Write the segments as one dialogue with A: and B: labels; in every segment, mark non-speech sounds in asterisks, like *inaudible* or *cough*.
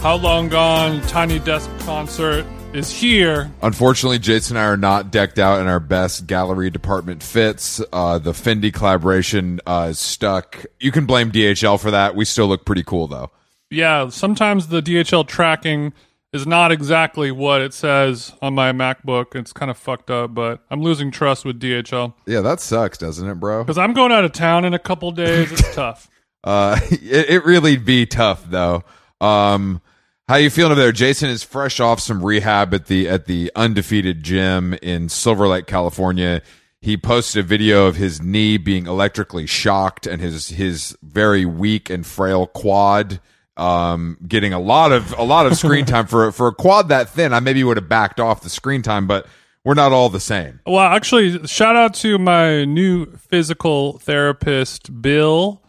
A: How Long Gone Tiny Desk concert is here.
B: Unfortunately, Jason and I are not decked out in our best gallery department fits. Uh, the Fendi collaboration uh, is stuck. You can blame DHL for that. We still look pretty cool though.
A: Yeah, sometimes the DHL tracking is not exactly what it says on my MacBook. It's kind of fucked up, but I'm losing trust with DHL
B: Yeah, that sucks, doesn't it, bro?
A: because I'm going out of town in a couple days. It's *laughs* tough.
B: Uh, *laughs* it, it really be tough though. Um, how you feeling over there? Jason is fresh off some rehab at the at the undefeated gym in Silver Lake, California. He posted a video of his knee being electrically shocked and his his very weak and frail quad um getting a lot of a lot of screen time for for a quad that thin. I maybe would have backed off the screen time, but we're not all the same.
A: Well, actually, shout out to my new physical therapist, Bill.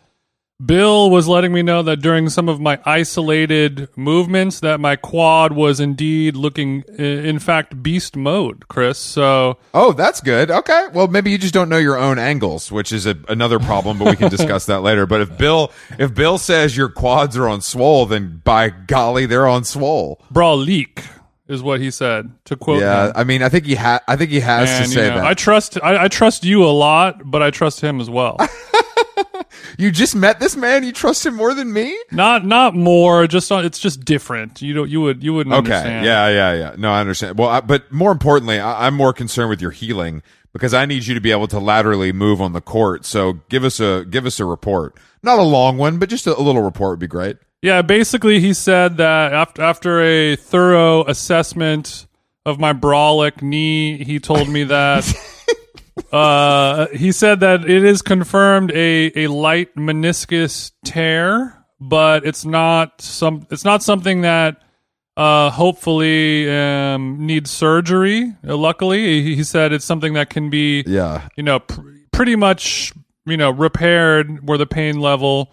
A: Bill was letting me know that during some of my isolated movements that my quad was indeed looking in fact beast mode, Chris. So,
B: Oh, that's good. Okay. Well, maybe you just don't know your own angles, which is a, another problem, but we can discuss that later. But if Bill, if Bill says your quads are on swole, then by golly, they're on swole.
A: bra leak is what he said to quote
B: Yeah.
A: him.
B: I mean, I think he ha- I think he has
A: And,
B: to
A: you
B: say
A: know,
B: that.
A: I trust I, I trust you a lot, but I trust him as well. *laughs*
B: you just met this man. You trust him more than me?
A: not not more, just on, it's just different. You don't you would you wouldn't
B: Okay.
A: understand.
B: Yeah. Yeah. Yeah. No, I understand. Well, I, but more importantly, I, I'm more concerned with your healing because I need you to be able to laterally move on the court. So give us a give us a report. Not a long one, but just a, a little report would be great.
A: Yeah, basically, he said that after after a thorough assessment of my brolic knee, he told me that. *laughs* uh, he said that it is confirmed a a light meniscus tear, but it's not some it's not something that uh, hopefully um, needs surgery. Uh, luckily, he, he said it's something that can be
B: Yeah.
A: you know, pr- pretty much, you know, repaired where the pain level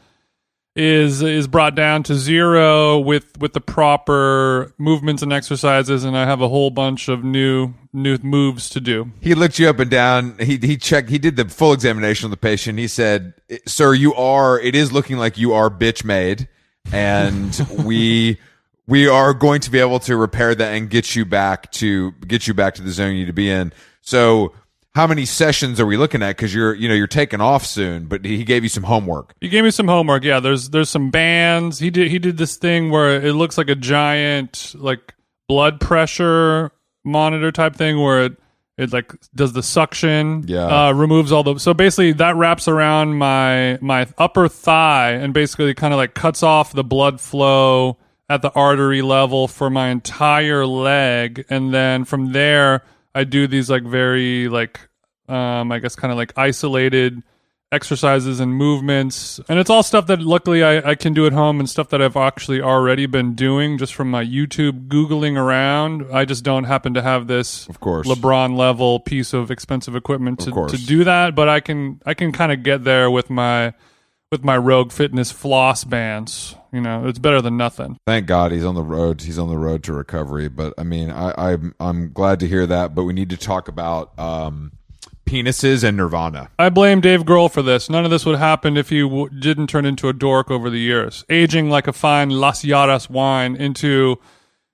A: is is brought down to zero with with the proper movements and exercises and I have a whole bunch of new new moves to do.
B: He looked you up and down. He he checked. He did the full examination of the patient. He said, "Sir, you are. It is looking like you are bitch made, and *laughs* we we are going to be able to repair that and get you back to get you back to the zone you need to be in." So, how many sessions are we looking at? Because you're you know you're taking off soon, but he gave you some homework.
A: He gave me some homework. Yeah, there's there's some bands. He did he did this thing where it looks like a giant like blood pressure monitor type thing where it it like does the suction.
B: Yeah.
A: Uh, removes all the so basically that wraps around my my upper thigh and basically kind of like cuts off the blood flow at the artery level for my entire leg and then from there I do these like very like um I guess kind of like isolated exercises and movements. And it's all stuff that luckily I, I can do at home and stuff that I've actually already been doing just from my YouTube Googling around. I just don't happen to have this
B: Of course.
A: LeBron level piece of expensive equipment to, to do that, but I can I can kind of get there with my with my Rogue Fitness floss bands. You know, it's better than nothing.
B: Thank God he's on the road. He's on the road to recovery. But I mean, I, I'm I'm glad to hear that. But we need to talk about um, penises and Nirvana.
A: I blame Dave Grohl for this. None of this would happen if he w- didn't turn into a dork over the years, aging like a fine Las Jaras wine into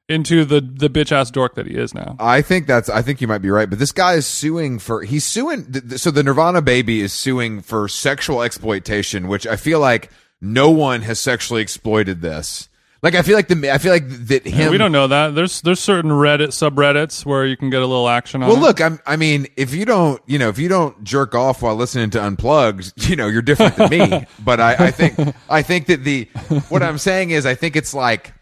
A: into the the bitch ass dork that he is now.
B: I think that's. I think you might be right, but this guy is suing for. He's suing. th- th- So the Nirvana baby is suing for sexual exploitation, which I feel like no one has sexually exploited this. Like I feel like the. I feel like that him.
A: we don't know that. There's there's certain Reddit subreddits where you can get a little action on.
B: Well,
A: it.
B: look, I'm, I mean, if you don't, you know, if you don't jerk off while listening to Unplugged, *laughs* you know, you're different than me. *laughs* But I, I think, I think that the, what I'm saying is, I think it's like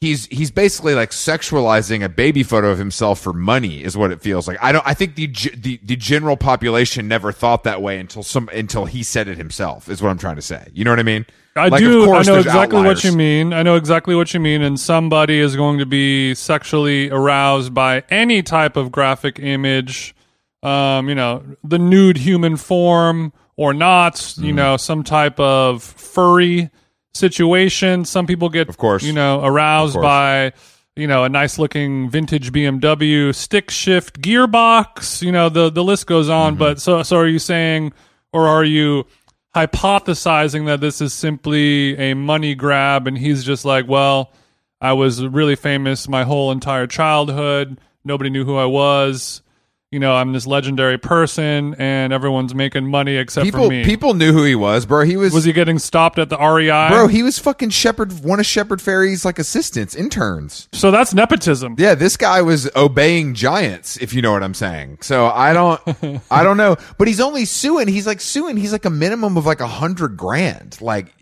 B: he's he's basically like sexualizing a baby photo of himself for money, is what it feels like. I don't. I think the the the general population never thought that way until some until he said it himself. Is what I'm trying to say. You know what I mean?
A: I
B: Like,
A: do. I know exactly
B: outliers.
A: what you mean. I know exactly what you mean. And somebody is going to be sexually aroused by any type of graphic image. Um, you know, the nude human form or not.
B: Mm.
A: You know, some type of furry situation. Some people get,
B: Of course.
A: you know, aroused by. You know, a nice looking vintage BMW stick shift gearbox. You know, the the list goes on.
B: Mm-hmm.
A: But so so are you saying, or are you hypothesizing that this is simply a money grab and he's just like, well, I was really famous my whole entire childhood. Nobody knew who I was. You know, I'm this legendary person, and everyone's making money except
B: People
A: for me.
B: people knew who he was, bro. He was,
A: was he getting stopped at the REI?
B: bro. He was fucking Shepard, one of Shepard Fairey's like assistants, interns.
A: so that's nepotism.
B: Yeah, this guy was obeying giants, if you know what I'm saying. So I don't, *laughs* I don't know. But he's only suing. He's like suing. He's like a minimum of like a hundred grand. Like,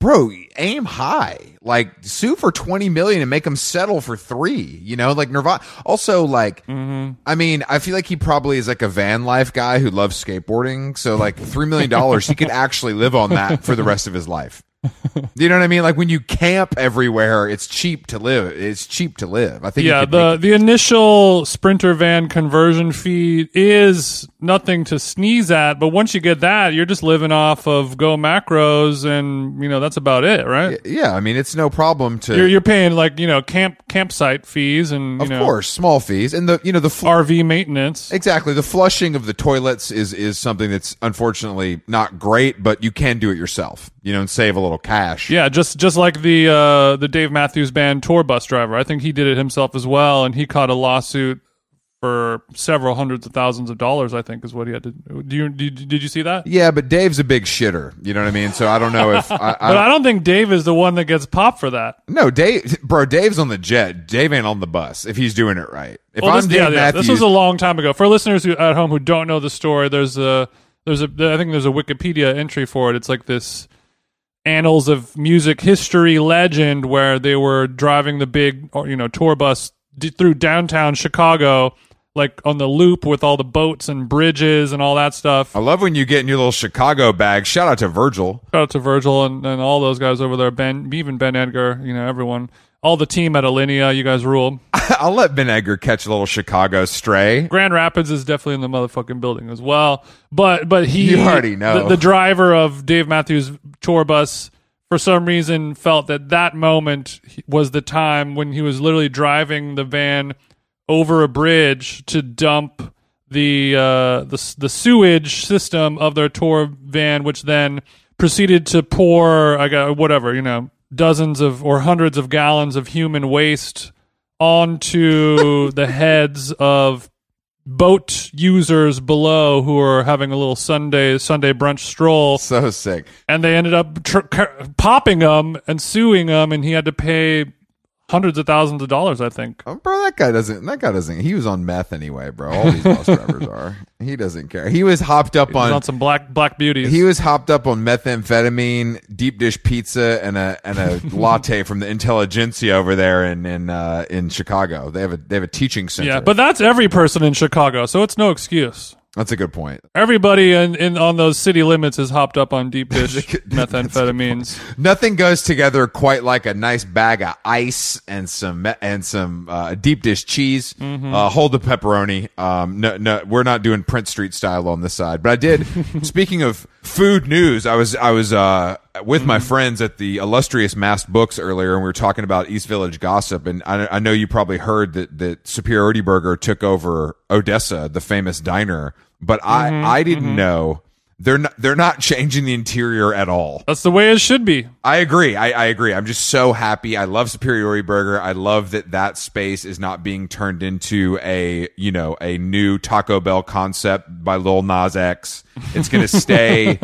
B: bro, aim high. Like, sue for twenty million and make him settle for three. You know, like Nirvana. Also, like, mm-hmm. I mean, I feel like he probably is like a van life guy who loves skateboarding. So like three million dollars, he could actually live on that for the rest of his life. You know what I mean? Like when you camp everywhere, it's cheap to live. It's cheap to live. I think.
A: Yeah, the
B: make-
A: the initial sprinter van conversion fee is nothing to sneeze at, but once you get that, you're just living off of GoMacros, and you know that's about it, right?
B: yeah, I mean, it's no problem to.
A: You're you're paying like you know camp campsite fees and you
B: of
A: know
B: course, small fees and the you know the fl-
A: RV maintenance.
B: exactly the flushing of the toilets is is something that's unfortunately not great, but you can do it yourself. You know, and save a little cash.
A: Yeah, just just like the uh, the Dave Matthews Band tour bus driver. I think he did it himself as well, and he caught a lawsuit for several hundreds of thousands of dollars. I think is what he had to. Do you did, did you see that?
B: Yeah, but Dave's a big shitter. You know what I mean? So I don't know if I, *laughs* I
A: But I don't think Dave is the one that gets popped for that.
B: no Dave, bro. Dave's on the jet. Dave ain't on the bus if he's doing it right. If
A: Well,
B: I'm
A: this,
B: Dave
A: yeah, yeah,
B: Matthews,
A: this was a long time ago. For listeners who, at home who don't know the story, there's a there's a I think there's a Wikipedia entry for it. It's like this annals of music history legend where they were driving the big you know tour bus d- through downtown Chicago, like on the loop with all the boats and bridges and all that stuff.
B: I love when you get in your little Chicago bag. Shout out to Virgil.
A: Shout out to Virgil and, and all those guys over there. Ben, even Ben Edgar, you know everyone, all the team at Alinea. You guys rule. *laughs*
B: I'll let Ben Edgar catch a little Chicago stray.
A: Grand Rapids is definitely in the motherfucking building as well. But but he
B: You already know.
A: the, the driver of Dave Matthews tour bus for some reason felt that that moment was the time when he was literally driving the van over a bridge to dump the uh, the the sewage system of their tour van, which then proceeded to pour I got whatever you know dozens of or hundreds of gallons of human waste onto *laughs* the heads of boat users below who are having a little Sunday Sunday brunch stroll,
B: So sick.
A: and they ended up tr- popping him and suing him, and he had to pay hundreds of thousands of dollars. I think.
B: Oh, bro, that guy doesn't. That guy doesn't. He was on meth anyway, bro. All these bus drivers are. He doesn't care. He was hopped up on.
A: on some black black beauties.
B: He was hopped up on methamphetamine, deep dish pizza, and a and a *laughs* latte from the intelligentsia over there in in uh, in Chicago. They have a they have a teaching center.
A: yeah, but that's every person in Chicago, so it's no excuse.
B: That's a good point.
A: Everybody in, in on those city limits is hopped up on deep *laughs* dish methamphetamines.
B: Nothing goes together quite like a nice bag of ice and some and some uh, deep dish cheese.
A: Mm-hmm.
B: Uh, hold the pepperoni. Um, no, no, we're not doing Prince Street style on this side. But I did. *laughs* speaking of food news, I was I was uh, with
A: Mm-hmm.
B: my friends at the illustrious Mast Books earlier, and we were talking about East Village gossip. And I, I know you probably heard that that Superiority Burger took over Odessa, the famous diner. But
A: Mm-hmm.
B: I I didn't know. They're not, they're not changing the interior at all.
A: That's the way it should be.
B: I agree. I, I agree. I'm just so happy. I love Superiority Burger. I love that that space is not being turned into a, you know, a new Taco Bell concept by Lil Nas X. It's going *laughs* to stay,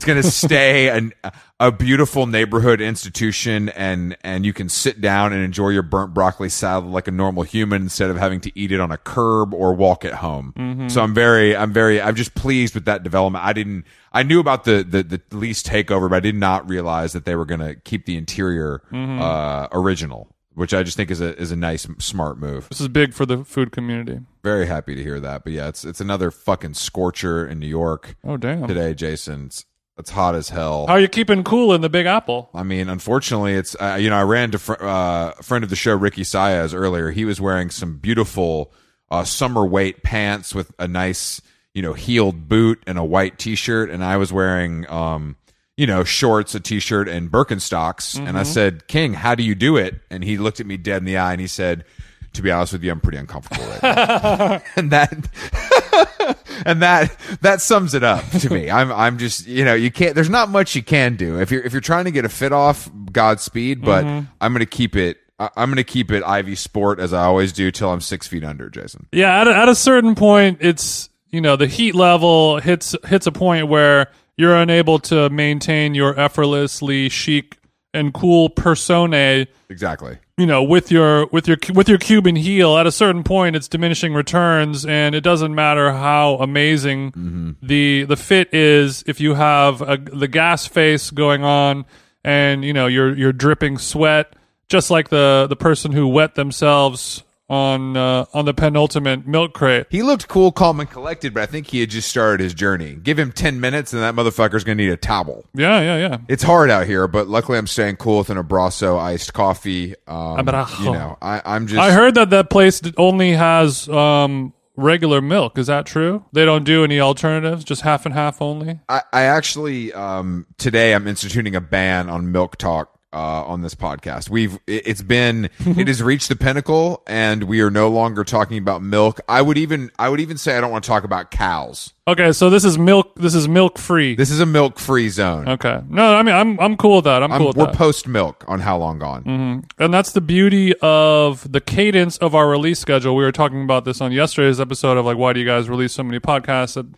B: it's going to stay an, a beautiful neighborhood institution and, and you can sit down and enjoy your burnt broccoli salad like a normal human instead of having to eat it on a curb or walk it home. So I'm very, I'm very, I'm just pleased with that development. I didn't, I knew about the, the, the lease takeover, but I did not realize that they were going to keep the interior, uh, original, which I just think is a, is a nice, smart move.
A: This is big for the food community.
B: Very happy to hear that. But yeah, it's, it's another fucking scorcher in New York
A: Oh damn!
B: today, Jason. It's, it's hot as hell.
A: How are you keeping cool in the Big Apple?
B: I mean, unfortunately, it's uh, you know I ran to fr- uh, a friend of the show Ricky Saiz earlier. He was wearing some beautiful uh, summer weight pants with a nice you know heeled boot and a white T-shirt, and I was wearing um you know shorts, a T-shirt, and Birkenstocks. And I said, King, how do you do it? And he looked at me dead in the eye and he said. To be honest with you, I'm pretty uncomfortable right now, *laughs* and that *laughs* and that that sums it up to me. I'm I'm just you know you can't. There's not much you can do if you're if you're trying to get a fit off. Godspeed, but mm-hmm. I'm gonna keep it. I'm going to keep it Ivy Sport as I always do till I'm six feet under, Jason.
A: Yeah, at a, at a certain point, it's you know the heat level hits hits a point where you're unable to maintain your effortlessly chic and cool persona.
B: Exactly.
A: You know, with your with your with your Cuban heel, at a certain point, it's diminishing returns, and it doesn't matter how amazing mm-hmm. the the fit is if you have a, the gas face going on, and you know you're you're dripping sweat, just like the the person who wet themselves on uh, on the penultimate milk crate.
B: He looked cool, calm, and collected, but I think he had just started his journey. Give him 10 minutes, and that motherfucker's to need a towel.
A: Yeah, yeah, yeah.
B: It's hard out here, but luckily I'm staying cool with an Abraço iced coffee. Um,
A: Abraço.
B: you know, I, I'm just.
A: I heard that that place only has um, regular milk. Is that true? They don't do any alternatives, just half and half only.
B: I, I actually um, today I'm instituting a ban on milk talk uh, on this podcast. We've it- it's been it has reached the pinnacle, and we are no longer talking about milk. I would even I would even say I don't want to talk about cows.
A: Okay, so this is milk. This is milk free.
B: This is a milk free zone.
A: Okay, no, I mean I'm I'm cool with that. I'm
B: I'm-
A: cool with
B: we're post milk on how long gone.
A: and that's the beauty of the cadence of our release schedule. We were talking about this on yesterday's episode of like, why do you guys release so many podcasts? And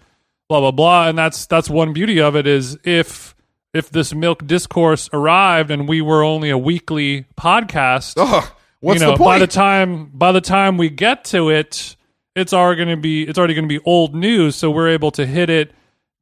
A: blah blah blah. And that's that's one beauty of it is if if this milk discourse arrived and we were only a weekly podcast,
B: Ugh, what's
A: you know,
B: the point?
A: by the time by the time we get to it, it's already going to be it's already going to be old news. So we're able to hit it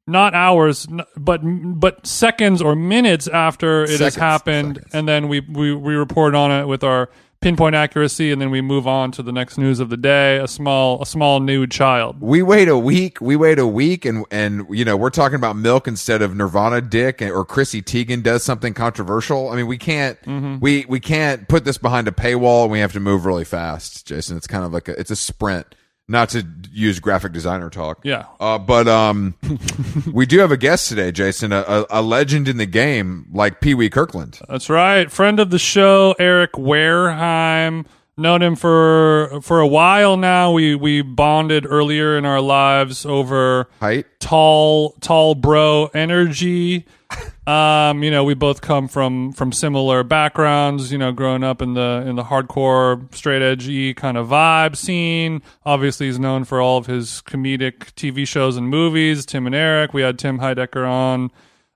A: not hours, but but seconds or minutes after it has happened,
B: seconds.
A: and then we, we we report on it with our pinpoint accuracy, and then we move on to the next news of the day. A small a small nude child.
B: we wait a week. We wait a week, and and you know we're talking about milk instead of Nirvana Dick or Chrissy Teigen does something controversial. I mean, we can't
A: Mm-hmm.
B: we we can't put this behind a paywall. and We have to move really fast, Jason. It's kind of like a it's a sprint. Not to use graphic designer talk.
A: Yeah.
B: Uh, but um, *laughs* we do have a guest today, Jason, a, a, a legend in the game like Pee Wee Kirkland.
A: That's right. Friend of the show, Eric Wareheim. Known him for for a while now. We we bonded earlier in our lives over
B: Height.
A: tall tall bro energy *laughs* um you know we both come from from similar backgrounds you know growing up in the in the hardcore straight edgy kind of vibe scene obviously he's known for all of his comedic tv shows and movies tim and eric we had tim heidecker on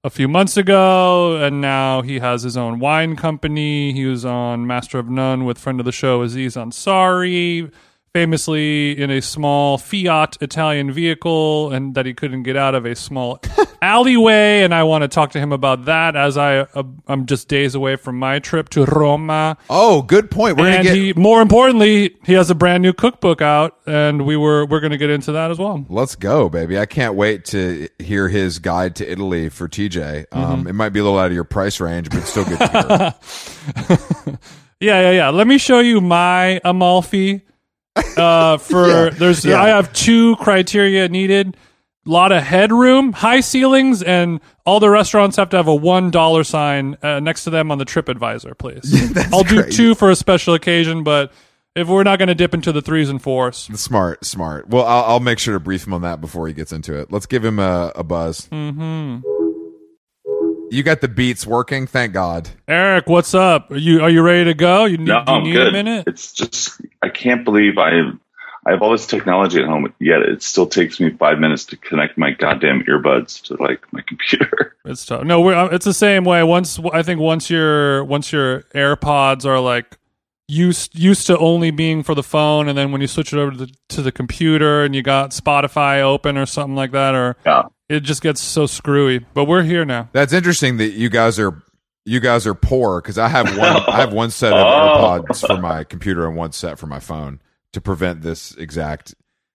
A: a few months ago and now he has his own wine company. He was on master of none with friend of the show aziz ansari famously in a small Fiat Italian vehicle and that he couldn't get out of a small *laughs* alleyway. And I want to talk to him about that as I uh, I'm just days away from my trip to Roma.
B: Oh, good point. We're
A: and
B: gonna get.
A: he, more importantly, he has a brand new cookbook out, and we were we're going to get into that as well.
B: Let's go, baby. I can't wait to hear his guide to Italy for TJ.
A: Mm-hmm.
B: Um, It might be a little out of your price range, but still good to hear. *laughs*
A: Yeah, yeah, yeah. Let me show you my Amalfi. Uh, for
B: Yeah,
A: there's
B: yeah.
A: I have two criteria needed. A lot of headroom, high ceilings, and all the restaurants have to have a one dollar sign uh, next to them on the TripAdvisor, please. *laughs* I'll do
B: great.
A: two for a special occasion, but if we're not going to dip into the threes and fours,
B: smart, smart. Well, I'll, I'll make sure to brief him on that before he gets into it. Let's give him a, a buzz. Mm-hmm. You got the beats working. Thank God.
A: Eric, what's up? Are you are you ready to go? You need,
C: No,
A: you
C: I'm
A: need
C: good.
A: a minute?
C: It's just I can't believe I have I have all this technology at home, yet it still takes me five minutes to connect my goddamn earbuds to like my computer. *laughs*
A: It's tough. No, we're, uh, it's the same way. Once I think once your once your AirPods are like used used to only being for the phone, and then when you switch it over to the, to the computer and you got Spotify open or something like that, or
C: Yeah.
A: It just gets so screwy. But we're here now.
B: That's interesting that you guys are you guys are poor because I have one I have one set of *laughs*
C: Oh.
B: AirPods for my computer and one set for my phone to prevent this exact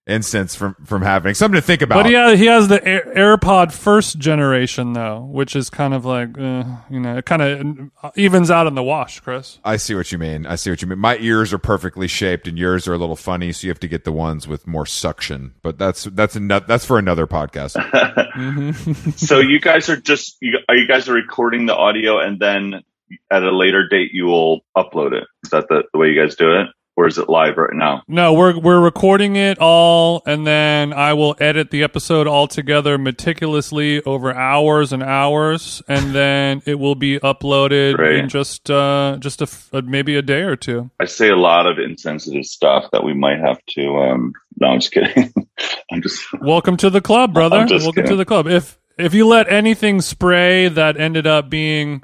B: instance from from happening. Something to think about.
A: But he has, he has the Air, AirPod first generation though, which is kind of like uh, you know it kind of evens out in the wash, Chris.
B: I see what you mean. I see what you mean. My ears are perfectly shaped, and yours are a little funny, so you have to get the ones with more suction. But that's that's another that's for another podcast. *laughs*
C: so you guys are just you, are you guys are recording the audio and then at a later date you will upload it. Is that the, the way you guys do it? Or is it live right now?
A: No, we're we're recording it all, and then I will edit the episode all together meticulously over hours and hours, and *laughs* then it will be uploaded
C: Great.
A: in just uh, just a, uh, maybe a day or two.
C: I say a lot of insensitive stuff that we might have to. Um, no, I'm just kidding. *laughs* I'm just. *laughs*
A: Welcome to the club, brother. Welcome to the club. If if you let anything spray that ended up being,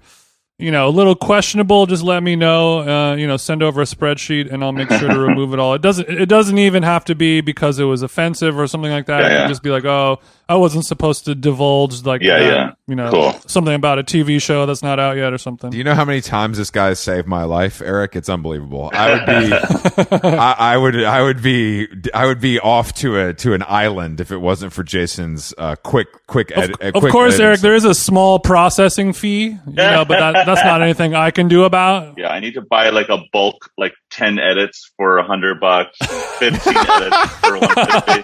A: you know, a little questionable, just let me know. Uh, you know, send over a spreadsheet, and I'll make sure to *laughs* remove it all. It doesn't. It doesn't even have to be because it was offensive or something like that.
C: Yeah,
A: it
C: yeah.
A: can just be like, oh, I wasn't supposed to divulge like,
C: Yeah,
A: uh,
C: yeah.
A: you know,
C: Cool.
A: something about a TV show that's not out yet or something.
B: Do you know how many times this guy has saved my life, Eric? It's unbelievable. I would be, *laughs* I, I would, I would be, I would be off to a to an island if it wasn't for Jason's uh, quick, quick edit. uh,
A: of
B: quick
A: course,
B: editing
A: Eric, there is a small processing fee, you *laughs* know, but that, that's not anything I can do about.
C: Yeah, I need to buy like a bulk, like ten edits for a hundred bucks, fifteen *laughs* edits for one fifty.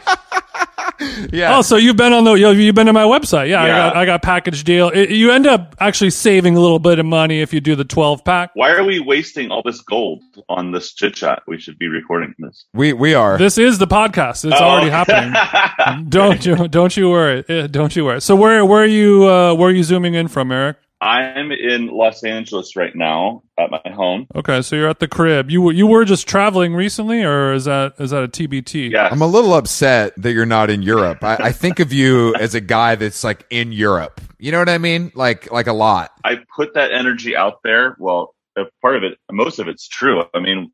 C: *laughs*
B: Yeah.
A: Oh, so you've been on the you- you've been to my website? Yeah, I got I got package deal. It- you end up actually saving a little bit of money if you do the twelve pack.
C: Why are we wasting all this gold on this chit chat? We should be recording this.
B: we we are.
A: This is the podcast. It's
C: Oh,
A: already happening. *laughs* Don't you don't you worry. Eh, Don't you worry. So where where are you uh, where are you zooming in from, Eric?
C: I'm in Los Angeles right now at my home.
A: Okay, so you're at the crib. You were you were just traveling recently, or is that is that a TBT?
C: Yeah,
B: I'm a little upset that you're not in Europe. I, I think of you as a guy that's like in Europe. You know what I mean? Like like a lot.
C: I put that energy out there. Well, a part of it, most of it's true. I mean,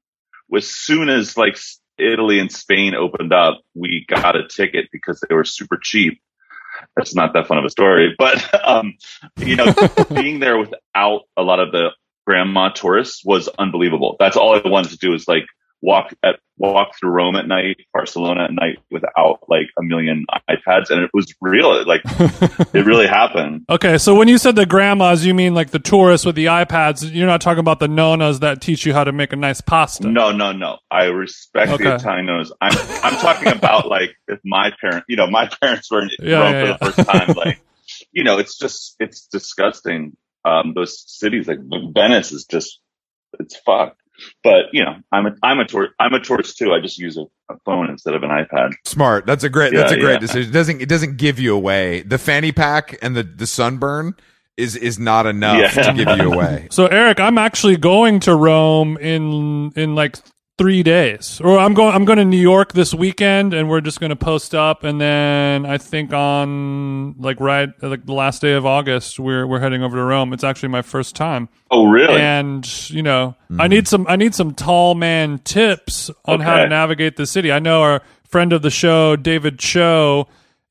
C: as soon as like Italy and Spain opened up, we got a ticket because they were super cheap. That's not that fun of a story, but *laughs* um, you know, *laughs* being there without a lot of the grandma tourists was unbelievable. That's all I wanted to do is like walk at walk through Rome at night, Barcelona at night without like a million iPads, and it was real. Like *laughs* it really happened.
A: Okay, so when you said the grandmas, you mean like the tourists with the iPads. You're not talking about the nonas that teach you how to make a nice pasta.
C: No, no, no. I respect
A: Okay.
C: the Italian nose. I'm I'm talking about *laughs* like if my parents, you know, my parents were in
A: Yeah,
C: Rome
A: yeah,
C: for the first time. *laughs* Like, you know, it's just it's disgusting. Um, those cities like Venice is just it's fucked. But you know, I'm a I'm a tour I'm a tourist too. I just use a, a phone instead of an iPad.
B: Smart. That's a great. That's a great
C: yeah.
B: decision. It doesn't it doesn't give you away. The fanny pack and the the sunburn is is not enough
C: Yeah.
B: to give you away. *laughs*
A: So Eric, I'm actually going to Rome in in like three days, or I'm going I'm going to New York this weekend, and we're just going to post up, and then I think on like right like the last day of August, we're we're heading over to Rome. It's actually my first time,
C: Oh, really?
A: and you know I mm-hmm. need some I need some tall man tips on how to navigate the city. I know our friend of the show, David Cho.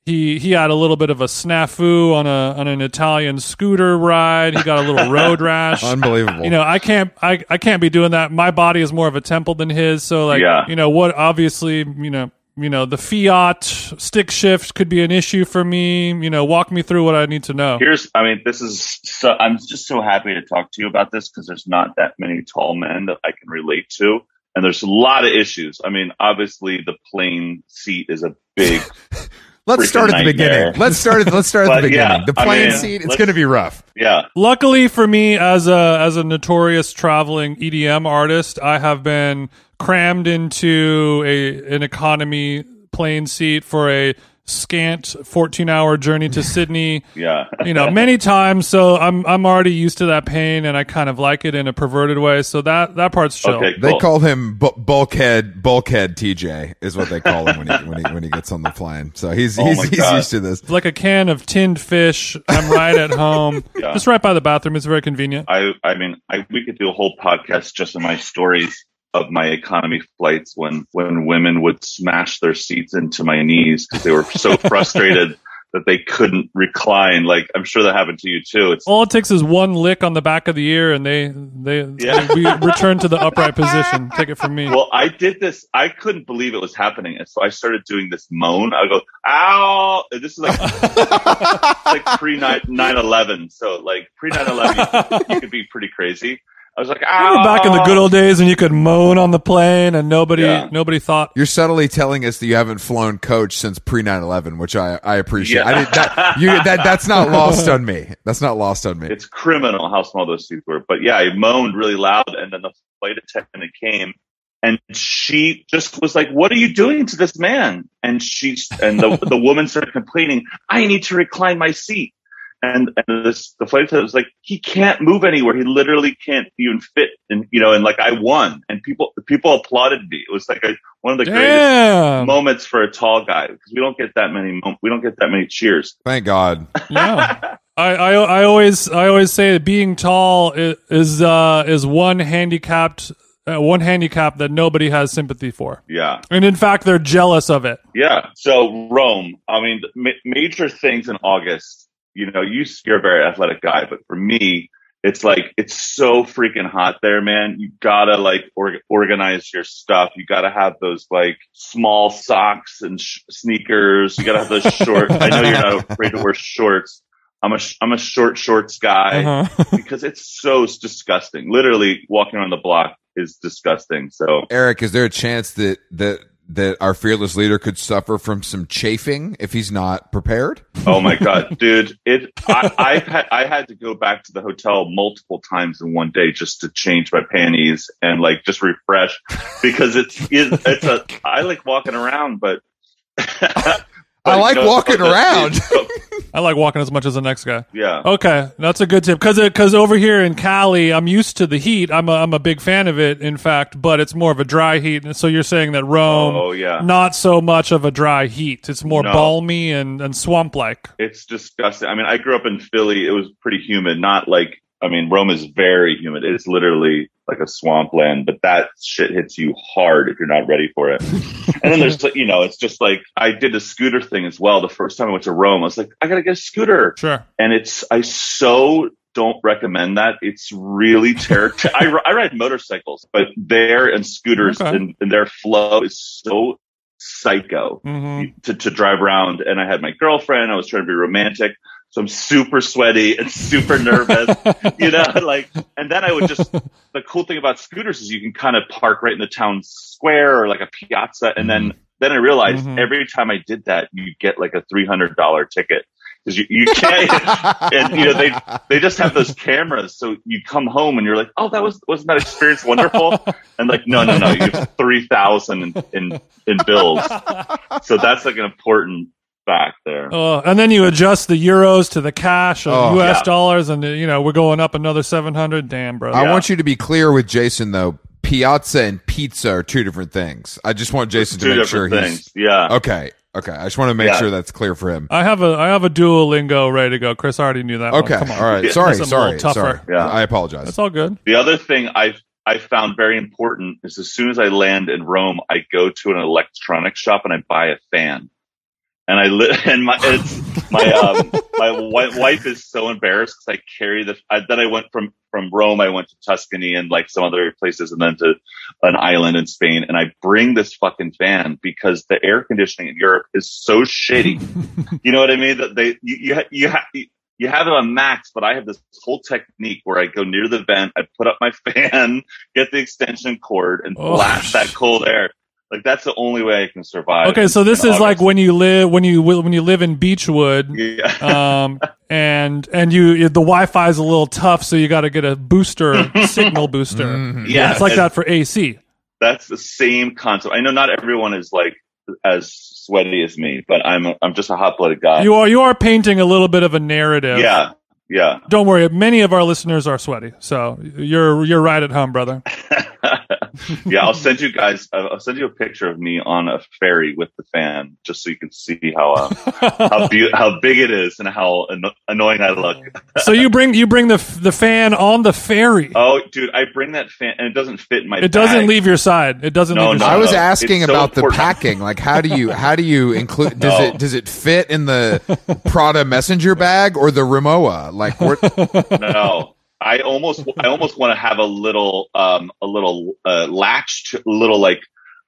A: He, he had a little bit of a snafu on a on an Italian scooter ride. He got a little road *laughs* rash
B: Unbelievable.
A: you know i can't I, I can't be doing that my body is more of a temple than his so like
C: Yeah.
A: you know what obviously you know you know the fiat stick shift could be an issue for me you know walk me through what i need to know
C: Here's, I mean, this is so, I'm just so happy to talk to you about this because there's not that many tall men that I can relate to. And there's a lot of issues. I mean, obviously the plane seat is a big, *laughs*
B: let's start at the
C: nightmare.
B: beginning. Let's start at let's start at *laughs* the
C: But, yeah,
B: beginning. the
C: I
B: plane
C: mean,
B: seat. It's going to be rough.
C: yeah.
A: luckily for me as a as a notorious traveling edm artist i have been crammed into a an economy plane seat for a scant 14 hour journey to sydney *laughs*
C: Yeah.
A: you know many times so i'm i'm already used to that pain and i kind of like it in a perverted way so that that part's chill
C: Okay.
B: They call him bu- bulkhead bulkhead TJ is what they call him when he *laughs* when he when he gets on the plane. So he's
C: Oh
B: he's, he's
C: God.
B: used to this.
A: Like a can of tinned fish i'm right at home *laughs*
C: Yeah.
A: just right by the bathroom it's very convenient
C: I, I mean, I, we could do a whole podcast just on my stories of my economy flights when, when women would smash their seats into my knees because they were so *laughs* frustrated that they couldn't recline. Like, I'm sure that happened to you too. It's,
A: all it takes is one lick on the back of the ear and they they,
C: Yeah.
A: we return to the upright position take it from me
C: well, I did this. I couldn't believe it was happening. And so I started doing this moan. I go, ow. This is like, *laughs* like pre 9 11. So like pre 9 11, you could be pretty crazy. I was like, ow.
A: Remember back in the good old days when you could moan on the plane and nobody
C: Yeah.
A: nobody thought
B: You're subtly telling us that you haven't flown coach since pre 9/11, which I I appreciate.
C: Yeah.
B: I did that. You that that's not *laughs* lost on me. That's not lost on me.
C: it's criminal how small those seats were. But yeah, I moaned really loud, and then the flight attendant came, and she just was like, "What are you doing to this man?" And she's and the the woman started complaining, "I need to recline my seat." And, and this, the flight attendant was like, he can't move anywhere. He literally can't even fit. And, you know, and like I won and people, people applauded me. It was like a, one of the greatest moments for a tall guy because we don't get that many, we don't get that many cheers.
B: Thank God.
A: Yeah. *laughs* I, I I always I always say that being tall is uh is one handicapped uh, one handicap that nobody has sympathy for.
C: Yeah.
A: And in fact, they're jealous of it.
C: Yeah. So Rome, I mean, ma- major things in August. You know, you, you're a very athletic guy, but for me, it's like it's so freaking hot there, man. You gotta like or- organize your stuff. You gotta have those like small socks and sh- sneakers. You gotta have those shorts. I know you're not *laughs* afraid to wear shorts. I'm a sh- I'm a short shorts guy
A: Uh-huh. *laughs*
C: because it's so disgusting. Literally walking around the block is disgusting. So
B: Eric, is there a chance that that that our fearless leader could suffer from some chafing if he's not prepared?
C: Oh my god, *laughs* dude! It I, I had I had to go back to the hotel multiple times in one day just to change my panties and like just refresh because it's it, it's a I like walking around, but, *laughs*
B: I like walking around.
A: I like walking as much as the next guy.
C: yeah,
A: Okay, that's a good tip because because over here in Cali, I'm used to the heat. I'm a, I'm a big fan of it, in fact, but it's more of a dry heat. And so you're saying that Rome,
C: oh yeah,
A: not so much of a dry heat. It's more
C: No.
A: balmy and, and swamp like.
C: it's disgusting. I mean, I grew up in Philly; it was pretty humid. Not like I mean, Rome is very humid. It's literally like a swampland, but that shit hits you hard if you're not ready for it. *laughs* and then there's you know, it's just like I did the scooter thing as well. The first time I went to Rome, I was like, I gotta get a scooter.
A: Sure.
C: and it's I so don't recommend that. It's really terrible. *laughs* I, I ride motorcycles, but there and scooters
A: Okay.
C: and, and their flow is so psycho
A: hmm
C: to, to drive around. And I had my girlfriend. I was trying to be romantic. So I'm super sweaty and super nervous, *laughs* you know, like, and then I would just, the cool thing about scooters is you can kind of park right in the town square or like a piazza. And then, then I realized
A: Mhm.
C: every time I did that, you get like a $300 ticket because you, you can't, and you know, they, they just have those cameras. So you come home and you're like, Oh, that was, wasn't that experience wonderful? And like, no, no, no, you have 3000 in, in, in bills. So that's like an important fact there.
A: Oh, and then you adjust the euros to the cash of
B: Oh.
A: U.S.
C: Yeah.
A: dollars, and you know we're going up another seven hundred. Damn, bro.
B: I
C: Yeah.
B: want you to be clear with Jason though. Piazza and pizza are two different things. I just want Jason to
C: Two
B: make sure
C: different
B: he's.
C: Yeah.
B: okay. Okay, I just want to make
C: Yeah.
B: sure that's clear for him.
A: I have a I have a Duolingo ready to go. Chris already knew that. one.
B: Okay,
A: Come on.
B: all right.
C: Yeah.
B: Sorry,
A: That's a
B: sorry,
A: tougher.
B: sorry.
C: Yeah.
B: I apologize.
A: That's all good.
C: The other thing I I found very important is as soon as I land in Rome, I go to an electronics shop and I buy a fan. And I li- *laughs* and my it's my um my wi- wife is so embarrassed because I carry the I, then I went from from Rome I went to Tuscany and like some other places and then to an island in Spain and I bring this fucking fan because the air conditioning in Europe is so shitty. *laughs* you know what I mean? That they you you ha- you, ha- you have it on max, but I have this whole technique where I go near the vent, I put up my *laughs* fan, get the extension cord, and
A: Oh.
C: blast that cold air. Like that's the only way I can survive.
A: Okay, so this
C: in
A: is like when you live when you when you live in Beachwood,
C: yeah.
A: um, *laughs* and and you the Wi-Fi is a little tough, so you got to get a booster *laughs* signal booster.
B: Mhm.
C: Yeah,
A: it's like
C: and
A: that for AC.
C: That's the same concept. I know not everyone is like as sweaty as me, but I'm I'm just a hot blooded guy.
A: You are you are painting a little bit of a narrative.
C: yeah, yeah.
A: Don't worry, many of our listeners are sweaty, so you're you're right at home, brother. *laughs* *laughs*
C: yeah, I'll send you guys. I'll I'll send you a picture of me on a ferry with the fan, just so you can see how uh, *laughs* how be- how big it is and how anno- annoying I look. *laughs*
A: so you bring you bring the f- the fan on the ferry.
C: Oh, dude, I bring that fan and it doesn't fit in my.
A: it doesn't leave your side. It doesn't
C: No,
A: leave your
C: no,
A: side.
B: I was asking
C: It's so
B: about the packing. Like, how do you how do you include? Does
C: No.
B: it does it fit in the Prada messenger bag or the Rimowa? Like, where,
C: No, I almost I almost want to have a little um a little uh, latched little like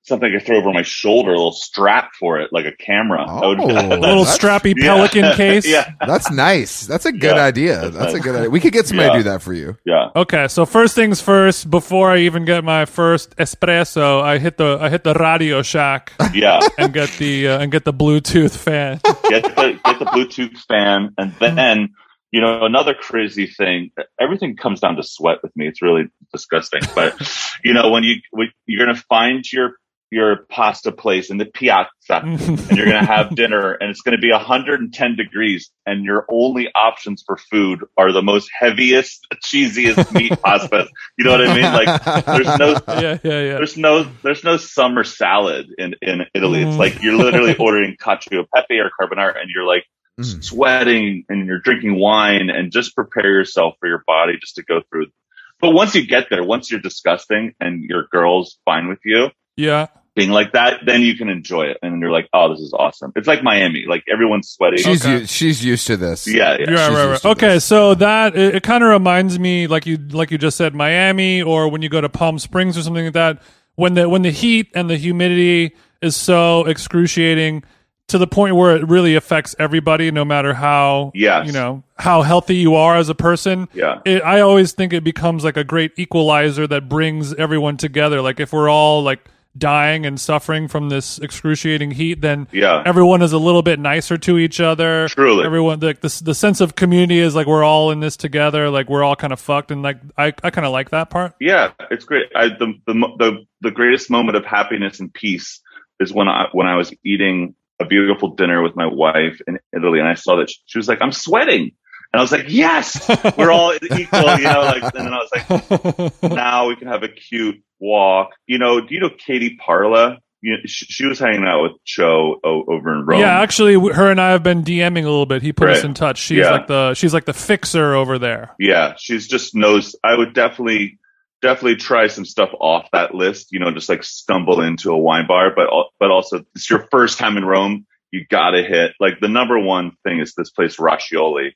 C: something I could throw over my shoulder, a little strap for it, like a camera. That would-
B: Oh.
A: a little
B: That's-
A: strappy
C: Yeah.
A: pelican *laughs* case.
C: yeah,
B: that's nice. That's a good
C: Yeah.
B: idea.
C: That's
B: That's a good idea. We could get somebody
C: Yeah.
B: to do that for you.
C: yeah.
A: Okay, so first things first, before I even get my first espresso, I hit the I hit the Radio Shack
C: Yeah, *laughs*
A: and get the uh, and get the Bluetooth fan.
C: get the get the Bluetooth fan, and then you know, another crazy thing, everything comes down to sweat with me. It's really disgusting. But, *laughs* you know, when you, when you're going to find your, your pasta place in the piazza *laughs* and you're going to have dinner and it's going to be 110 degrees and your only options for food are the most heaviest, cheesiest meat *laughs* pastas. You know what I mean? Like there's no,
A: yeah, yeah, yeah.
C: there's no, there's no summer salad in, in Italy. It's
A: Mm.
C: like you're literally ordering cacio e pepe or carbonara and you're like,
B: Mm.
C: sweating and you're drinking wine and just prepare yourself for your body just to go through. But once you get there, once you're disgusting and your girl's fine with you
A: Yeah.
C: being like that, then you can enjoy it. And you're like, oh, this is awesome. It's like Miami. Like everyone's sweating.
B: She's
A: Okay.
B: u- she's used to this.
C: yeah, yeah.
A: Yeah,
B: she's
A: right, right. Okay,
B: this.
A: so that it, it kind of reminds me, like you, like you just said, Miami, or when you go to Palm Springs or something like that. When the when the heat and the humidity is so excruciating to the point where it really affects everybody, no matter how
C: Yes.
A: you know how healthy you are as a person.
C: Yeah.
A: It, I always think it becomes like a great equalizer that brings everyone together. Like if we're all like dying and suffering from this excruciating heat, then
C: Yeah.
A: everyone is a little bit nicer to each other.
C: Truly.
A: everyone like the the sense of community is like we're all in this together. Like we're all kind of fucked, and like I I kind of like that part.
C: Yeah, it's great. I, the, the the the greatest moment of happiness and peace is when I when I was eating a beautiful dinner with my wife in Italy, and I saw that she, was like, "I'm sweating," and I was like, "Yes, we're all *laughs* equal," you know. Like, and then I was like, "Now we can have a cute walk." You know, do you know Katie Parla? You know, she, she was hanging out with Joe o- over in Rome.
A: Yeah, actually, her and I have been DMing a little bit. He put us in touch. She's
C: Yeah.
A: like the she's like the fixer over there.
C: yeah, she's just knows. I would definitely, definitely try some stuff off that list. You know, just like stumble into a wine bar, but but also it's your first time in Rome. You gotta hit like the number one thing is this place Roscioli.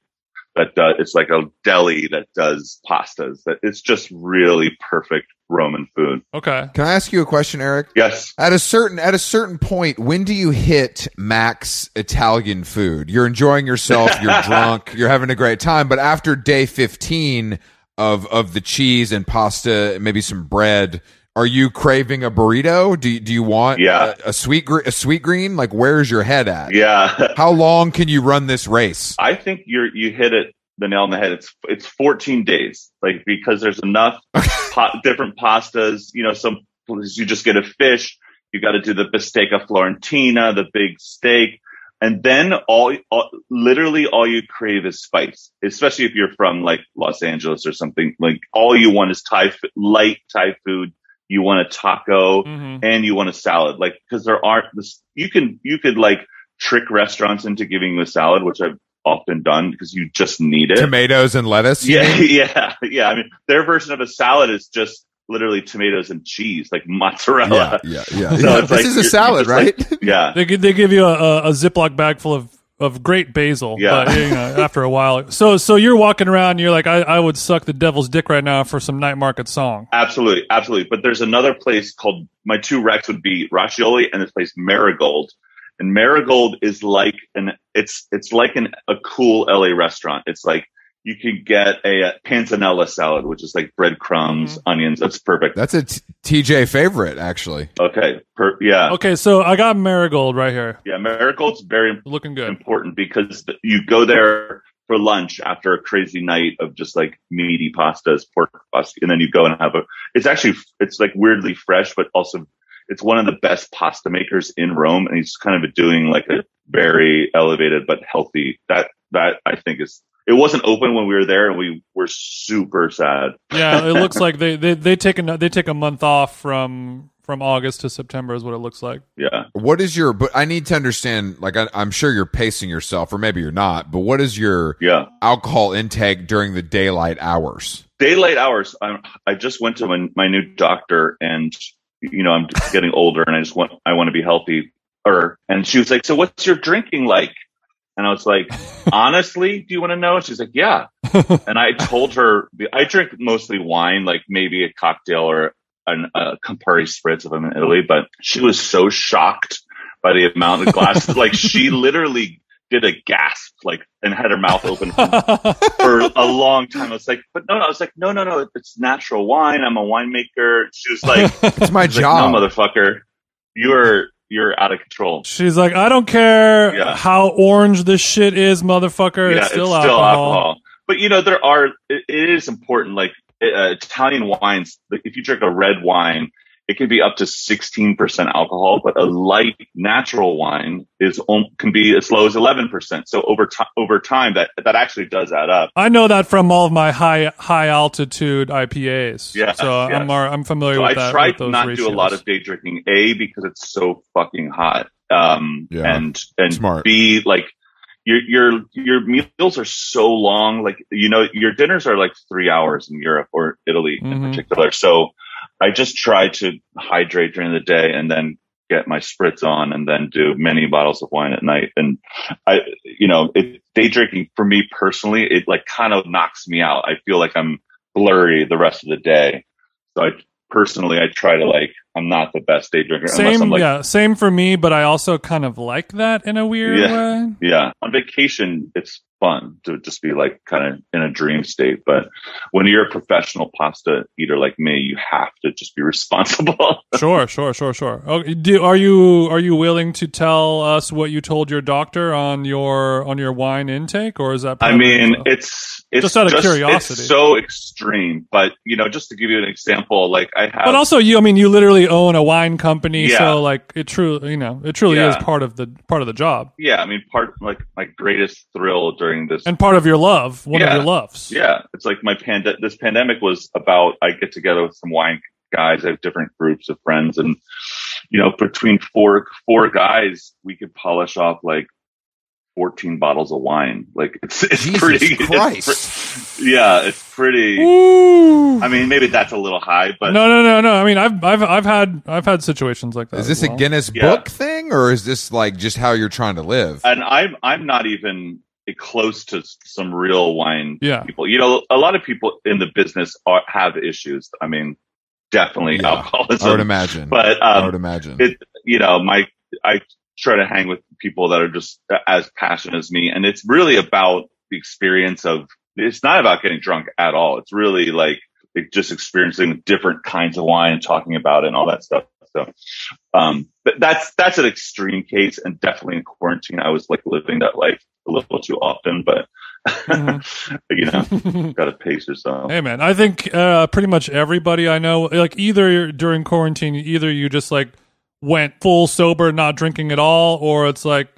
C: That uh, it's like a deli that does pastas. That it's just really perfect Roman food.
A: Okay.
B: Can I ask you a question, Eric?
C: Yes.
B: At a certain at a certain point, when do you hit max Italian food? You're enjoying yourself, you're *laughs* drunk, you're having a great time, but after day 15 of of the cheese and pasta, maybe some bread, are you craving a burrito? Do you, do you want
C: Yeah.
B: a, a sweet gre- a Sweetgreen? Like where's your head at?
C: Yeah. *laughs*
B: How long can you run this race?
C: I think you're you hit it the nail on the head. It's it's 14 days, like because there's enough *laughs* different pastas. You know, some places you just get a fish. You got to do the bistecca fiorentina, the big steak, and then all, all literally all you crave is spice. Especially if you're from like Los Angeles or something. Like all you want is Thai light Thai food. You want a taco
A: hmm
C: and you want a salad. Like because there aren't this. You can you could like trick restaurants into giving you a salad, which I've often done because you just need it.
B: Tomatoes and lettuce?
C: Yeah, *laughs* yeah, yeah. I mean, their version of a salad is just literally tomatoes and cheese, like mozzarella.
B: yeah, yeah, yeah. *laughs*
C: So
B: yeah.
C: it's
B: This
C: like
B: is a salad,
C: you're
B: right?
C: just Yeah, *laughs*
A: They they give you a, a, a Ziploc bag full of of great basil.
C: Yeah.
A: But, you know, after a while, so so you're walking around, and you're like, I, I would suck the devil's dick right now for some night market song.
C: absolutely, absolutely. But there's another place called my two recs would be Roscioli and this place Marigold. And Marigold is like an it's it's like an a cool LA restaurant. It's like you could get a, uh panzanella salad, which is like breadcrumbs,
A: Mm-hmm.
C: onions. That's perfect.
B: That's a t- TJ favorite, actually.
C: Okay, per, yeah,
A: Okay, so I got marigold right here,
C: yeah. Marigold's very
A: looking good.
C: important because you go there for lunch after a crazy night of just like meaty pastas, pork pasta, and then you go and have a. It's actually it's like weirdly fresh, but also it's one of the best pasta makers in Rome, and he's kind of doing like a very elevated but healthy. That that I think is. It wasn't open when we were there, and we were super sad.
A: Yeah, it looks *laughs* like they they they take a they take a month off from from August to September is what it looks like.
C: Yeah.
B: What is your? But I need to understand. Like, I, I'm sure you're pacing yourself, or maybe you're not. But what is your
C: Yeah.
B: alcohol intake during the daylight hours?
C: daylight hours. I, I just went to my, my new doctor, and you know I'm getting older, and I just want I want to be healthy. Or and she was like, "So what's your drinking like?" And I was like, *laughs* "Honestly, do you want to know?" She's like, "Yeah." *laughs* And I told her I drink mostly wine, like maybe a cocktail or an, a Campari spritz if I'm in Italy. But she was so shocked by the amount of glasses. like she *laughs* literally did a gasp, like and had her mouth open for a long time. I was like, but no, no. I was like, no, no, no. It's natural wine. I'm a winemaker. She was like,
B: It's my
C: she's like,
B: job.
C: no, motherfucker. You're you're out of control.
A: She's like, I don't care
C: Yeah.
A: how orange this shit is, motherfucker.
C: yeah,
A: it's still alcohol.
C: But you know, there are. It, it is important. Like uh, Italian wines, like if you drink a red wine, it can be up to 16% alcohol, but a light natural wine is can be as low as 11%. So over time, over time, that that actually does add up.
A: I know that from all of my high high altitude IPAs.
C: Yes,
A: so I'm more, I'm familiar
C: So I
A: with that.
C: try
A: with
C: to
A: those
C: not do a lot of day drinking. A because it's so fucking hot. Um,
B: Yeah.
C: and and
B: Smart.
C: B like your your your meals are so long. Like you know, your dinners are like three hours in Europe or Italy in
A: Mhm.
C: particular. So I just try to hydrate during the day and then get my spritz on and then do many bottles of wine at night. And I, you know, it, day drinking for me personally, it like kind of knocks me out. I feel like I'm blurry the rest of the day. So I personally, I try to like, I'm not the best day drinker
A: Same,
C: I'm like,
A: yeah, same for me. But I also kind of like that in a weird
C: Yeah.
A: way.
C: Yeah. On vacation, it's fun to just be like kind of in a dream state. But when you're a professional pasta eater like me, you have to just be *laughs* responsible.
A: Sure, sure, sure, sure. Okay, do, are you are you willing to tell us what you told your doctor on your on your wine intake, or is that?
C: I mean, it's, it's
A: Just out of curiosity.
C: It's so extreme, but you know, just to give you an example, like I have,
A: but also you. I mean, you literally own a wine company,
C: Yeah.
A: so like it truly, you know, it truly
C: Yeah.
A: is part of the part of the job
C: yeah, I mean, part like my greatest thrill during this
A: and part of your love, one of your loves.
C: Yeah, it's like my pand. This pandemic was about. I get together with some wine guys. I have different groups of friends, and you know, between four four guys, we could polish off like fourteen bottles of wine. Like it's it's
B: Jesus
C: pretty. *laughs* it's pre- yeah, it's pretty.
A: Ooh.
C: I mean, maybe that's a little high, but
A: no, no, no, no. I mean, I've I've I've had I've had situations like that.
B: Is
A: as
B: this a. Guinness
C: Yeah.
B: Book thing, or is this like just how you're trying to live?
C: and I'm I'm not even close to some real wine
A: Yeah.
C: people. You know, a lot of people in the business are, have issues. I mean, definitely
B: Yeah.
C: alcoholism.
B: I would imagine.
C: But
B: I
C: um,
B: would imagine.
C: it you know my i try to hang with people that are just as passionate as me and it's really about the experience of it's not about getting drunk at all it's really like it- just experiencing different kinds of wine and talking about it and all that stuff so um but that's that's an extreme case and definitely in quarantine i was like living that life a little too often but *laughs* you know *laughs* gotta pace yourself
A: Hey man, I think uh, pretty much everybody I know, like either during quarantine, either you just like went full sober, not drinking at all, or it's like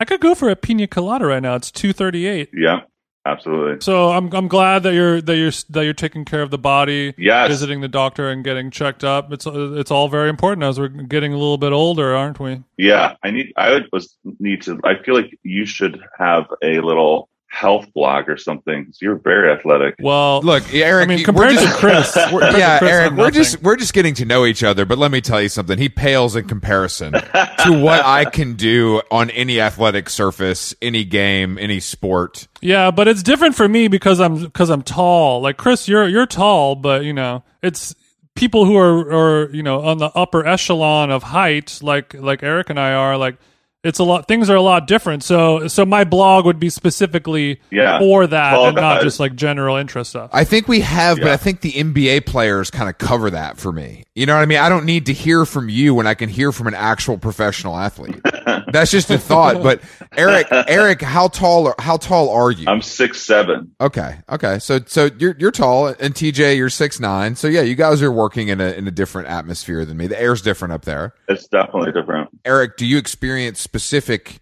A: I could go for a pina colada right now. It's two thirty eight.
C: yeah absolutely
A: So I'm I'm glad that you're that you're that you're taking care of the body,
C: yes
A: visiting the doctor and getting checked up. It's it's all very important as we're getting a little bit older, aren't we?
C: Yeah, I need. I would was need to. I feel like you should have a little health blog or something. 'cause You're very athletic.
A: Well,
B: Look, Eric.
A: I mean,
B: we're
A: compared
B: just-
A: to Chris,
B: we're- *laughs*
A: compared to
B: yeah,
A: Chris,
B: Eric,
A: I'm
B: we're
A: nothing.
B: just we're just getting to know each other. But let me tell you something. He pales in comparison to what I can do on any athletic surface, any game, any sport.
A: Yeah, but it's different for me because I'm because I'm tall. Like Chris, you're you're tall, but you know, it's people who are are you know on the upper echelon of height, like like Eric and I are. Like it's a lot. Things are a lot different. So so my blog would be specifically
C: Yeah,
A: for that
C: tall
A: and not just like general interest stuff.
B: I think we have, but I think the NBA players kind of cover that for me. You know what I mean? I don't need to hear from you when I can hear from an actual professional athlete. *laughs* That's just a thought. But Eric, Eric, how tall? Are, how tall are you?
C: I'm six seven.
B: Okay, okay. So so you're you're tall, and TJ you're six nine. So yeah, you guys are working in a in a different atmosphere than me. The air's different up there.
C: It's definitely different.
B: Eric, do you experience specific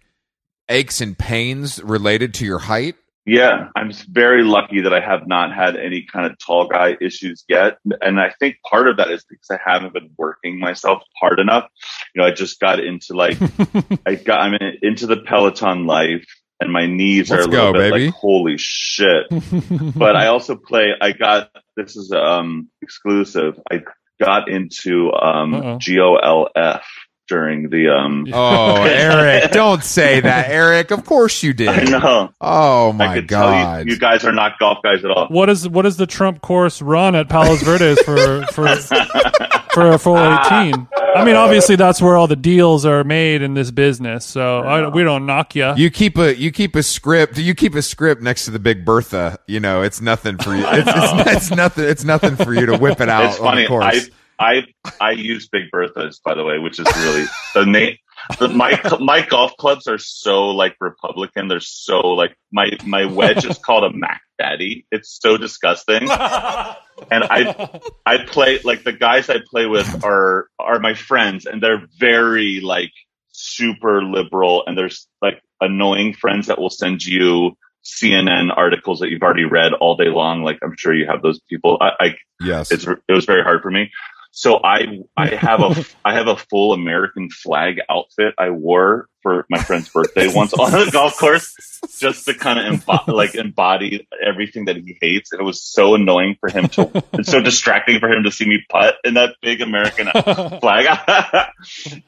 B: aches and pains related to your height?
C: Yeah, I'm very lucky that I have not had any kind of tall guy issues yet, and I think part of that is because I haven't been working myself hard enough. You know, I just got into like *laughs* I got I'm in, into the Peloton life, and my knees
B: Let's
C: are a little
B: go,
C: bit
B: baby.
C: like holy shit. *laughs* but I also play. I got this is um exclusive. I got into um
A: Uh-oh.
C: GOLF during the um. *laughs*
B: Oh, Eric, don't say that, Eric. Of course you
C: I
B: did.
C: know.
B: Oh my
C: could
B: god.
C: tell you, you guys are not golf guys at all.
A: what is what is the Trump course run at Palos Verdes for for *laughs* for a full eighteen? I mean, obviously that's where all the deals are made in this business. So I, we don't knock you.
B: You keep a you keep a script. You keep a script next to the Big Bertha. You know, it's nothing for you. It's, it's, it's nothing. It's nothing for you to whip it *laughs* out
C: it's
B: on
C: funny.
B: the course.
C: I I I use Big Bertha's by the way, which is really the name. The, my my golf clubs are so like Republican. They're so like my my wedge is called a Mack Daddy. It's so disgusting. and I I play like the guys I play with are are my friends, and they're very like super liberal, and there's like annoying friends that will send you CNN articles that you've already read all day long. Like I'm sure you have those people. I, I
B: Yes.
C: it's it was very hard for me. So I I have a *laughs* I have a full American flag outfit I wore for my friend's birthday once on the golf course, just to kind of embo- like embody everything that he hates. And it was so annoying for him to, it's so distracting for him to see me putt in that big American *laughs* flag. *laughs*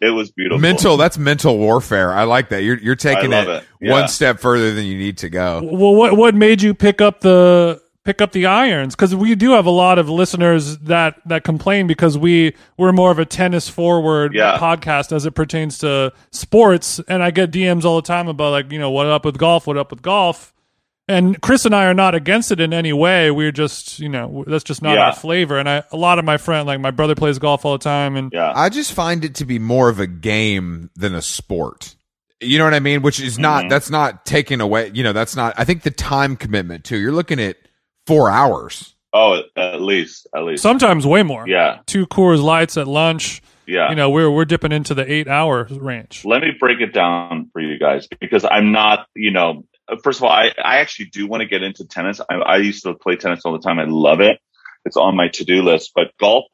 C: it was beautiful.
B: mental. That's mental warfare. I like that. You're you're taking it,
C: it. Yeah.
B: one step further than you need to go.
A: well, what what made you pick up the pick up the irons? Because we do have a lot of listeners that that complain because we we're more of a tennis forward
C: Yeah.
A: podcast as it pertains to sports, and I get DMs all the time about like you know what up with golf, what up with golf. And Chris and I are not against it in any way. We're just, you know, that's just not
C: Yeah.
A: our flavor. And I, a lot of my friend, like my brother, plays golf all the time, and
C: Yeah.
B: I just find it to be more of a game than a sport. You know what I mean? Which is not
C: Mhm.
B: that's not taking away. You know, that's not. I think the time commitment too. You're looking at four hours.
C: Oh, at least, at least.
A: sometimes way more.
C: yeah.
A: Two Coors Lights at lunch.
C: Yeah.
A: You know, we're we're dipping into the eight hour range.
C: let me break it down for you guys because I'm not, you know, first of all, I, I actually do want to get into tennis. I, I used to play tennis all the time. I love it. It's on my to do list, but golf,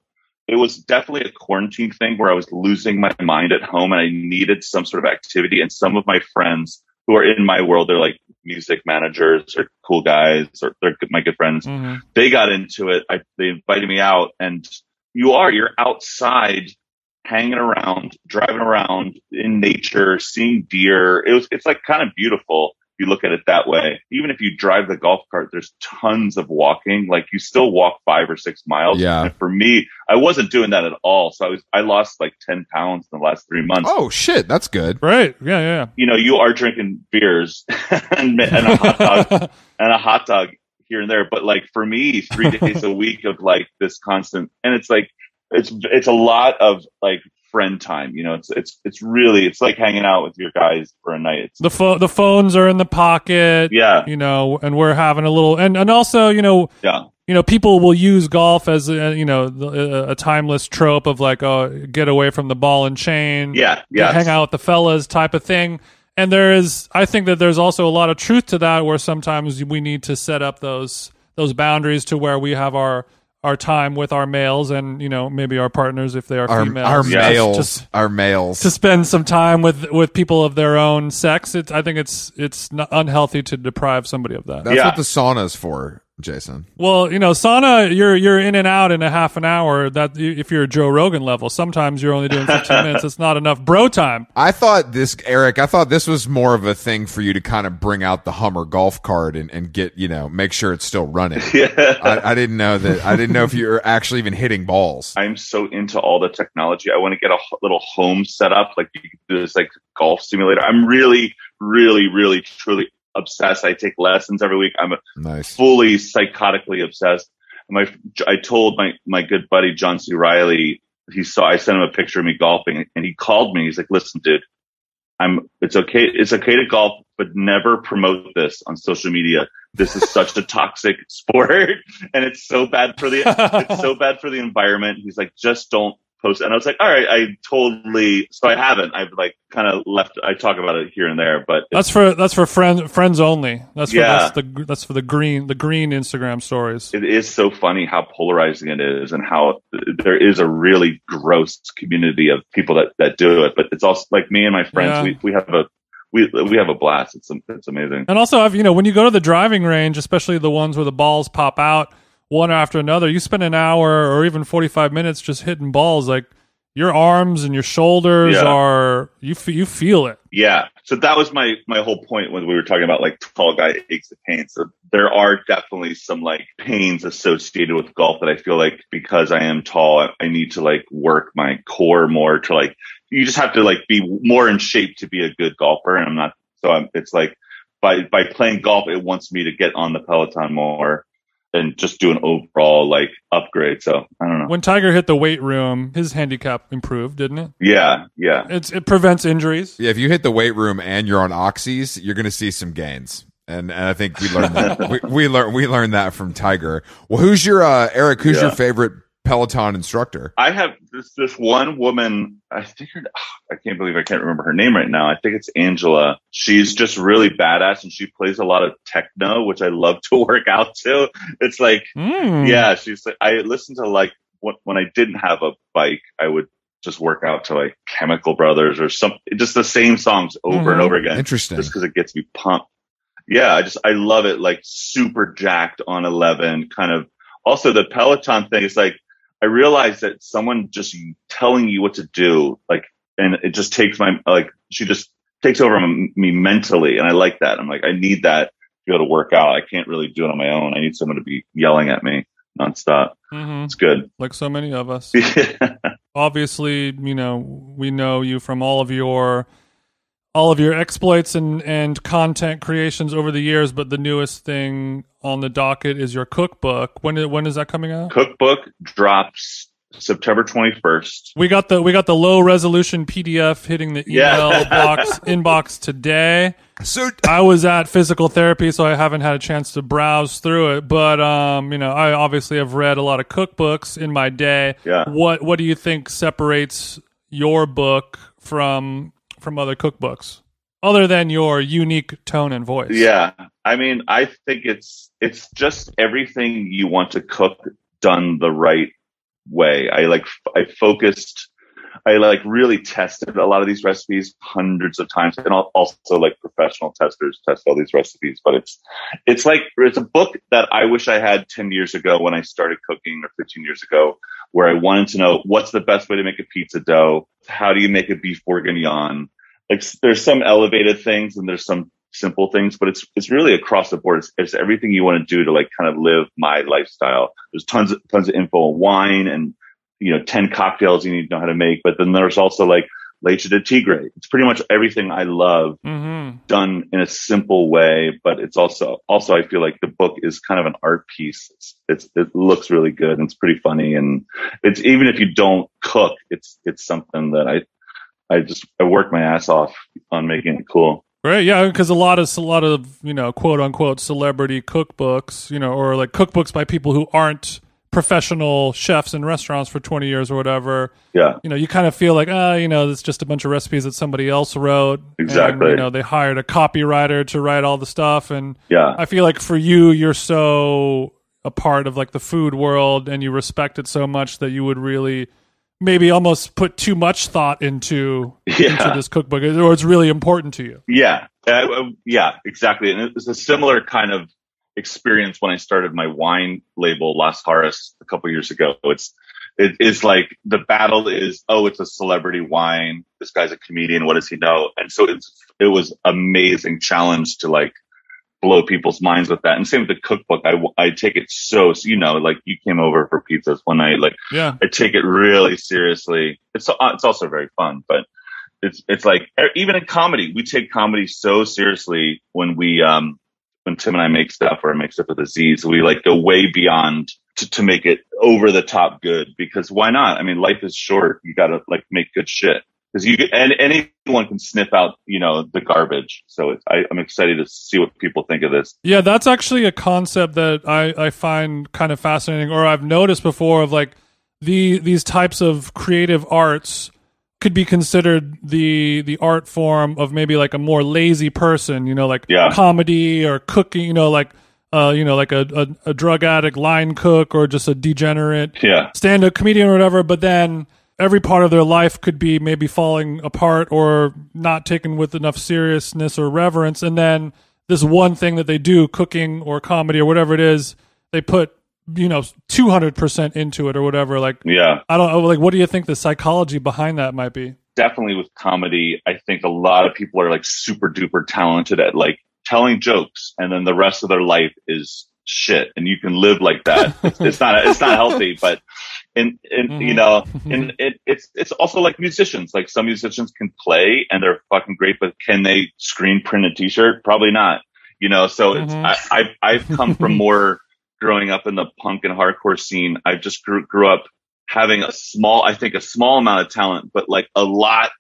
C: it was definitely a quarantine thing where I was losing my mind at home and I needed some sort of activity. And some of my friends who are in my world, they're like music managers or cool guys or they're my good friends
A: hmm
C: they got into it. I, they invited me out and you are, you're outside hanging around, driving around in nature, seeing deer. It was, it's like kind of beautiful if you look at it that way. Even if you drive the golf cart, there's tons of walking. Like you still walk five or six miles.
B: Yeah.
C: And for me, I wasn't doing that at all. So I was, I lost like 10 pounds in the last three months.
B: Oh shit, that's good.
A: Right. Yeah. Yeah.
C: You know, you are drinking beers *laughs* and, and a hot dog *laughs* and a hot dog here and there. But like for me, three days a week of like this constant, and it's like it's it's a lot of like friend time. You know, it's it's it's really it's like hanging out with your guys for a night. It's,
A: the pho- the phones are in the pocket.
C: yeah,
A: You know, and we're having a little, and and also, you know,
C: yeah,
A: you know, people will use golf as a, you know a, uh, uh, a timeless trope of like, oh, get away from the ball and chain.
C: yeah, yeah.
A: hang out with the fellas type of thing. And there is, I think that there's also a lot of truth to that, where sometimes we need to set up those those boundaries to where we have our our time with our males and you know maybe our partners if they are
B: Our
A: females.
B: our
C: Yeah.
B: males,
A: Just
B: our males.
A: to spend some time with with people of their own sex. It's I think it's it's not unhealthy to deprive somebody of that.
B: that's
C: Yeah.
B: what the sauna is for, Jason.
A: Well, you know, sauna, you're you're in and out in a half an hour. That if you're Joe Rogan level, sometimes you're only doing 15 *laughs* minutes. It's not enough bro time.
B: I thought this, Eric. I thought this was more of a thing for you to kind of bring out the Hummer golf cart and, and get you know make sure it's still running. *laughs*
C: yeah.
B: I, I didn't know that. I didn't know if you were actually even hitting balls.
C: I'm so into all the technology. I want to get a little home set up, like you can do this like golf simulator. I'm really, really, really, truly obsessed. I take lessons every week. I'm
B: Nice.
C: fully psychotically obsessed. My, I told my, my good buddy, John C. Reilly, he saw, I sent him a picture of me golfing and he called me. He's like, listen, dude, I'm, it's okay. It's okay to golf, but never promote this on social media. This is such a *laughs* toxic sport *laughs* and it's so bad for the, it's so *laughs* bad for the environment. He's like, just don't post. And I was like, all right, I totally, so I haven't, I've like kind of left, I talk about it here and there, but
A: That's for that's for friends friends only. That's for
C: Yeah.
A: that's the that's for the green the green Instagram stories.
C: it is so funny how polarizing it is and how there is a really gross community of people that, that do it. But it's also like me and my friends,
A: Yeah.
C: we, we have a, we, we have a blast. It's, it's amazing.
A: And also, I've, you know, when you go to the driving range, especially the ones where the balls pop out one after another, you spend an hour or even 45 minutes just hitting balls. Like your arms and your shoulders
C: Yeah.
A: are, you, f- you feel it.
C: Yeah. So that was my, my whole point when we were talking about like tall guy aches and pains. So there are definitely some like pains associated with golf that I feel like because I am tall, I, need to like work my core more to like, you just have to like be more in shape to be a good golfer. And I'm not, so I'm, it's like by, by playing golf, it wants me to get on the Peloton more. And just do an overall like upgrade. So I don't know.
A: When Tiger hit the weight room, his handicap improved, didn't it?
C: Yeah, yeah.
A: It's, it prevents injuries.
B: Yeah, if you hit the weight room and you're on oxys, you're going to see some gains. And, and I think we learned that. *laughs* we, we learned we learned that from Tiger. Well, who's your uh, Eric? Who's
C: Yeah.
B: your favorite Peloton instructor?
C: I have this this one woman. I think. *sighs* I can't believe I can't remember her name right now. I think it's Angela. She's just really badass, and she plays a lot of techno, which I love to *laughs* work out to. It's like,
A: Mm.
C: yeah, she's like. I listen to like when, when I didn't have a bike, I would just work out to like Chemical Brothers or some just the same songs over and
A: Mhm.
C: over again,
B: Interesting.
C: just because it gets me pumped. Yeah, I just I love it. Like super jacked on eleven, kind of. Also, the Peloton thing is like I realized that someone just telling you what to do, like, and it just takes my like she just takes over me mentally, and I like that. I'm like I need that to go to work out. I can't really do it on my own. I need someone to be yelling at me nonstop.
A: hmm
C: It's good.
A: Like so many of us. *laughs* obviously, you know, we know you from all of your all of your exploits and and content creations over the years, but the newest thing on the docket is your cookbook. When when is that coming out?
C: Cookbook drops September 21st.
A: We got the we got the low resolution PDF hitting the email
C: Yeah. *laughs*
A: box inbox today.
B: So
A: I was at physical therapy, so I haven't had a chance to browse through it. But um, you know, I obviously have read a lot of cookbooks in my day.
C: Yeah.
A: What What do you think separates your book from from other cookbooks, other than your unique tone and voice?
C: Yeah. I mean, I think it's it's just everything you want to cook done the right way. I like I focused I like really tested a lot of these recipes hundreds of times and al- also like professional testers test all these recipes, but it's it's like it's a book that I wish I had 10 years ago when I started cooking or 15 years ago where I wanted to know what's the best way to make a pizza dough? How do you make a beef bourguignon? Like there's some elevated things and there's some simple things, but it's it's really across the board. It's, it's everything you want to do to like kind of live my lifestyle. There's tons of tons of info on wine and you know ten cocktails you need to know how to make, but then there's also like leche de tigre. It's pretty much everything I love
A: Mm-hmm.
C: done in a simple way, but it's also also I feel like the book is kind of an art piece. It's, it's it looks really good and it's pretty funny and it's even if you don't cook, it's it's something that I I just I work my ass off on making it cool.
A: Right, yeah, because a lot of a lot of you know quote unquote celebrity cookbooks, you know, or like cookbooks by people who aren't professional chefs in restaurants for twenty years or whatever.
C: Yeah.
A: You know, you kind of feel like, ah, you know, it's just a bunch of recipes that somebody else wrote. And,
C: Exactly.
A: you know, they hired a copywriter to write all the stuff, and
C: Yeah.
A: I feel like for you, you're so a part of like the food world, and you respect it so much that you would really maybe almost put too much thought into into this cookbook, or it's really important to you.
C: Yeah. Uh, yeah, exactly. And it was a similar kind of experience when I started my wine label, Las Jaras, a couple years ago. It's, it is like the battle is, oh, it's a celebrity wine. This guy's a comedian. What does he know? And so it's, it was amazing challenge to like blow people's minds with that. And same with the cookbook. I, I take it so, you know, like you came over for pizzas one night, like
A: Yeah.
C: I take it really seriously. It's it's also very fun, but it's it's like even in comedy, we take comedy so seriously when we um when Tim and I make stuff or I make stuff with Aziz, we like go way beyond to, to make it over the top good because why not? I mean, life is short. You got to like make good shit because you and anyone can sniff out you know the garbage. So I, I'm excited to see what people think of this.
A: Yeah, that's actually a concept that I, I find kind of fascinating, or I've noticed before of like the these types of creative arts could be considered the the art form of maybe like a more lazy person, you know, like
C: Yeah.
A: comedy or cooking, you know, like uh, you know, like a, a, a drug addict line cook or just a degenerate
C: Yeah,
A: stand up comedian or whatever, but then every part of their life could be maybe falling apart or not taken with enough seriousness or reverence. And then this one thing that they do, cooking or comedy or whatever it is, they put, you know, 200% into it or whatever. Like,
C: yeah.
A: I don't know, like, what do you think the psychology behind that might be?
C: definitely with comedy, I think a lot of people are like super duper talented at like telling jokes and then the rest of their life is shit and you can live like that. *laughs* it's, it's not, it's not healthy, but and, and you
A: Mhm.
C: know, and it, it's, it's also like musicians, like some musicians can play and they're fucking great, but can they screen print a t-shirt? Probably not, you know, so it's,
A: Mhm.
C: I, I, I've come from *laughs* more growing up in the punk and hardcore scene. I just grew, grew up having a small, I think a small amount of talent, but like a lot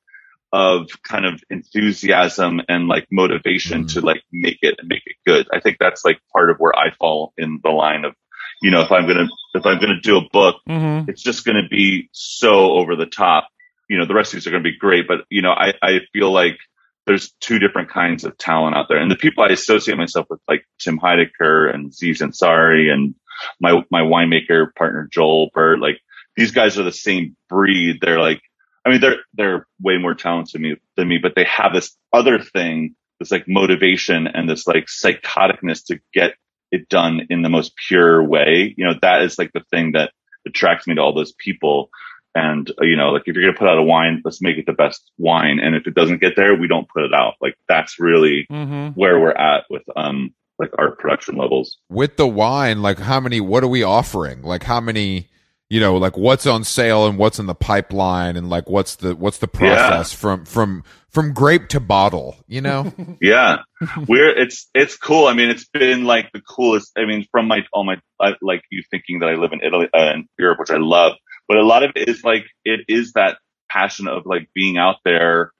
C: of kind of enthusiasm and like motivation
B: Mm.
C: to like make it and make it good. I think that's like part of where I fall in the line of, you know, if I'm going to, if I'm going to do a book,
A: hmm
C: it's just going to be so over the top. You know, the rest of these are going to be great, but you know, I, I feel like there's two different kinds of talent out there. And the people I associate myself with, like Tim Heidecker and Aziz Ansari and my, my winemaker partner, Joel Burt, like these guys are the same breed. They're like, I mean, they're, they're way more talented than me, than me, but they have this other thing, this like motivation and this like psychoticness to get it done in the most pure way. You know, that is like the thing that attracts me to all those people. And, uh, you know, like if you're going to put out a wine, let's make it the best wine. And if it doesn't get there, we don't put it out. Like that's really
A: hmm
C: where we're at with, um, like our production levels.
B: with the wine, like how many? What are we offering? Like how many? You know, like what's on sale and what's in the pipeline, and like what's the what's the process from from from grape to bottle? You know, *laughs*
C: Yeah. We're, it's, it's cool. I mean, it's been like the coolest. I mean, from my, all my, I, like you thinking that I live in Italy, uh, in Europe, which I love, but a lot of it is like, it is that passion of like being out there,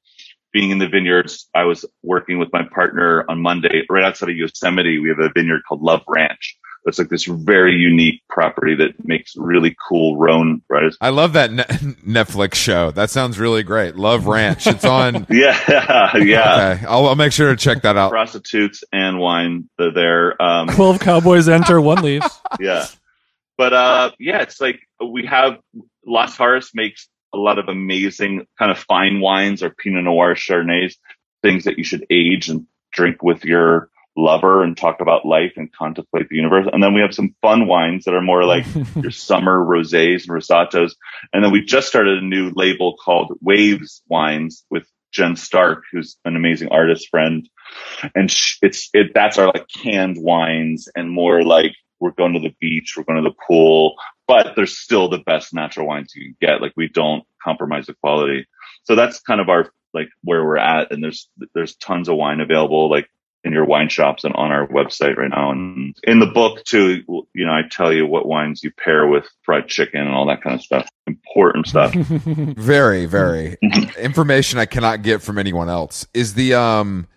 C: being in the vineyards. I was working with my partner on Monday right outside of Yosemite. We have a vineyard called Love Ranch. It's like this very unique property that makes really cool Rhone, right?
B: I love that ne- *laughs* Netflix show. That sounds really great. Love Ranch. It's on. *laughs*
C: Yeah. *laughs* Yeah.
B: Okay, I'll, I'll make sure to check that out.
C: Prostitutes and wine. They're there. Um,
A: Twelve cowboys enter, one leaves.
C: yeah. But uh yeah, it's like we have Las Jaras makes a lot of amazing kind of fine wines or Pinot Noir Chardonnays, things that you should age and drink with your lover and talk about life and contemplate the universe. And then we have some fun wines that are more like *laughs* your summer rosés and rosatos. And then we just started a new label called Waves Wines with Jen Stark, who's an amazing artist friend. And it's, it, that's our like canned wines and more like we're going to the beach, we're going to the pool, but they're still the best natural wines you can get. Like we don't compromise the quality. So that's kind of our, like where we're at. And there's, there's tons of wine available. Like in your wine shops and on our website right now. And in the book too, you know, I tell you what wines you pair with fried chicken and all that kind of stuff. Important stuff. *laughs*
B: Very, very *laughs* information I cannot get from anyone else. Is the um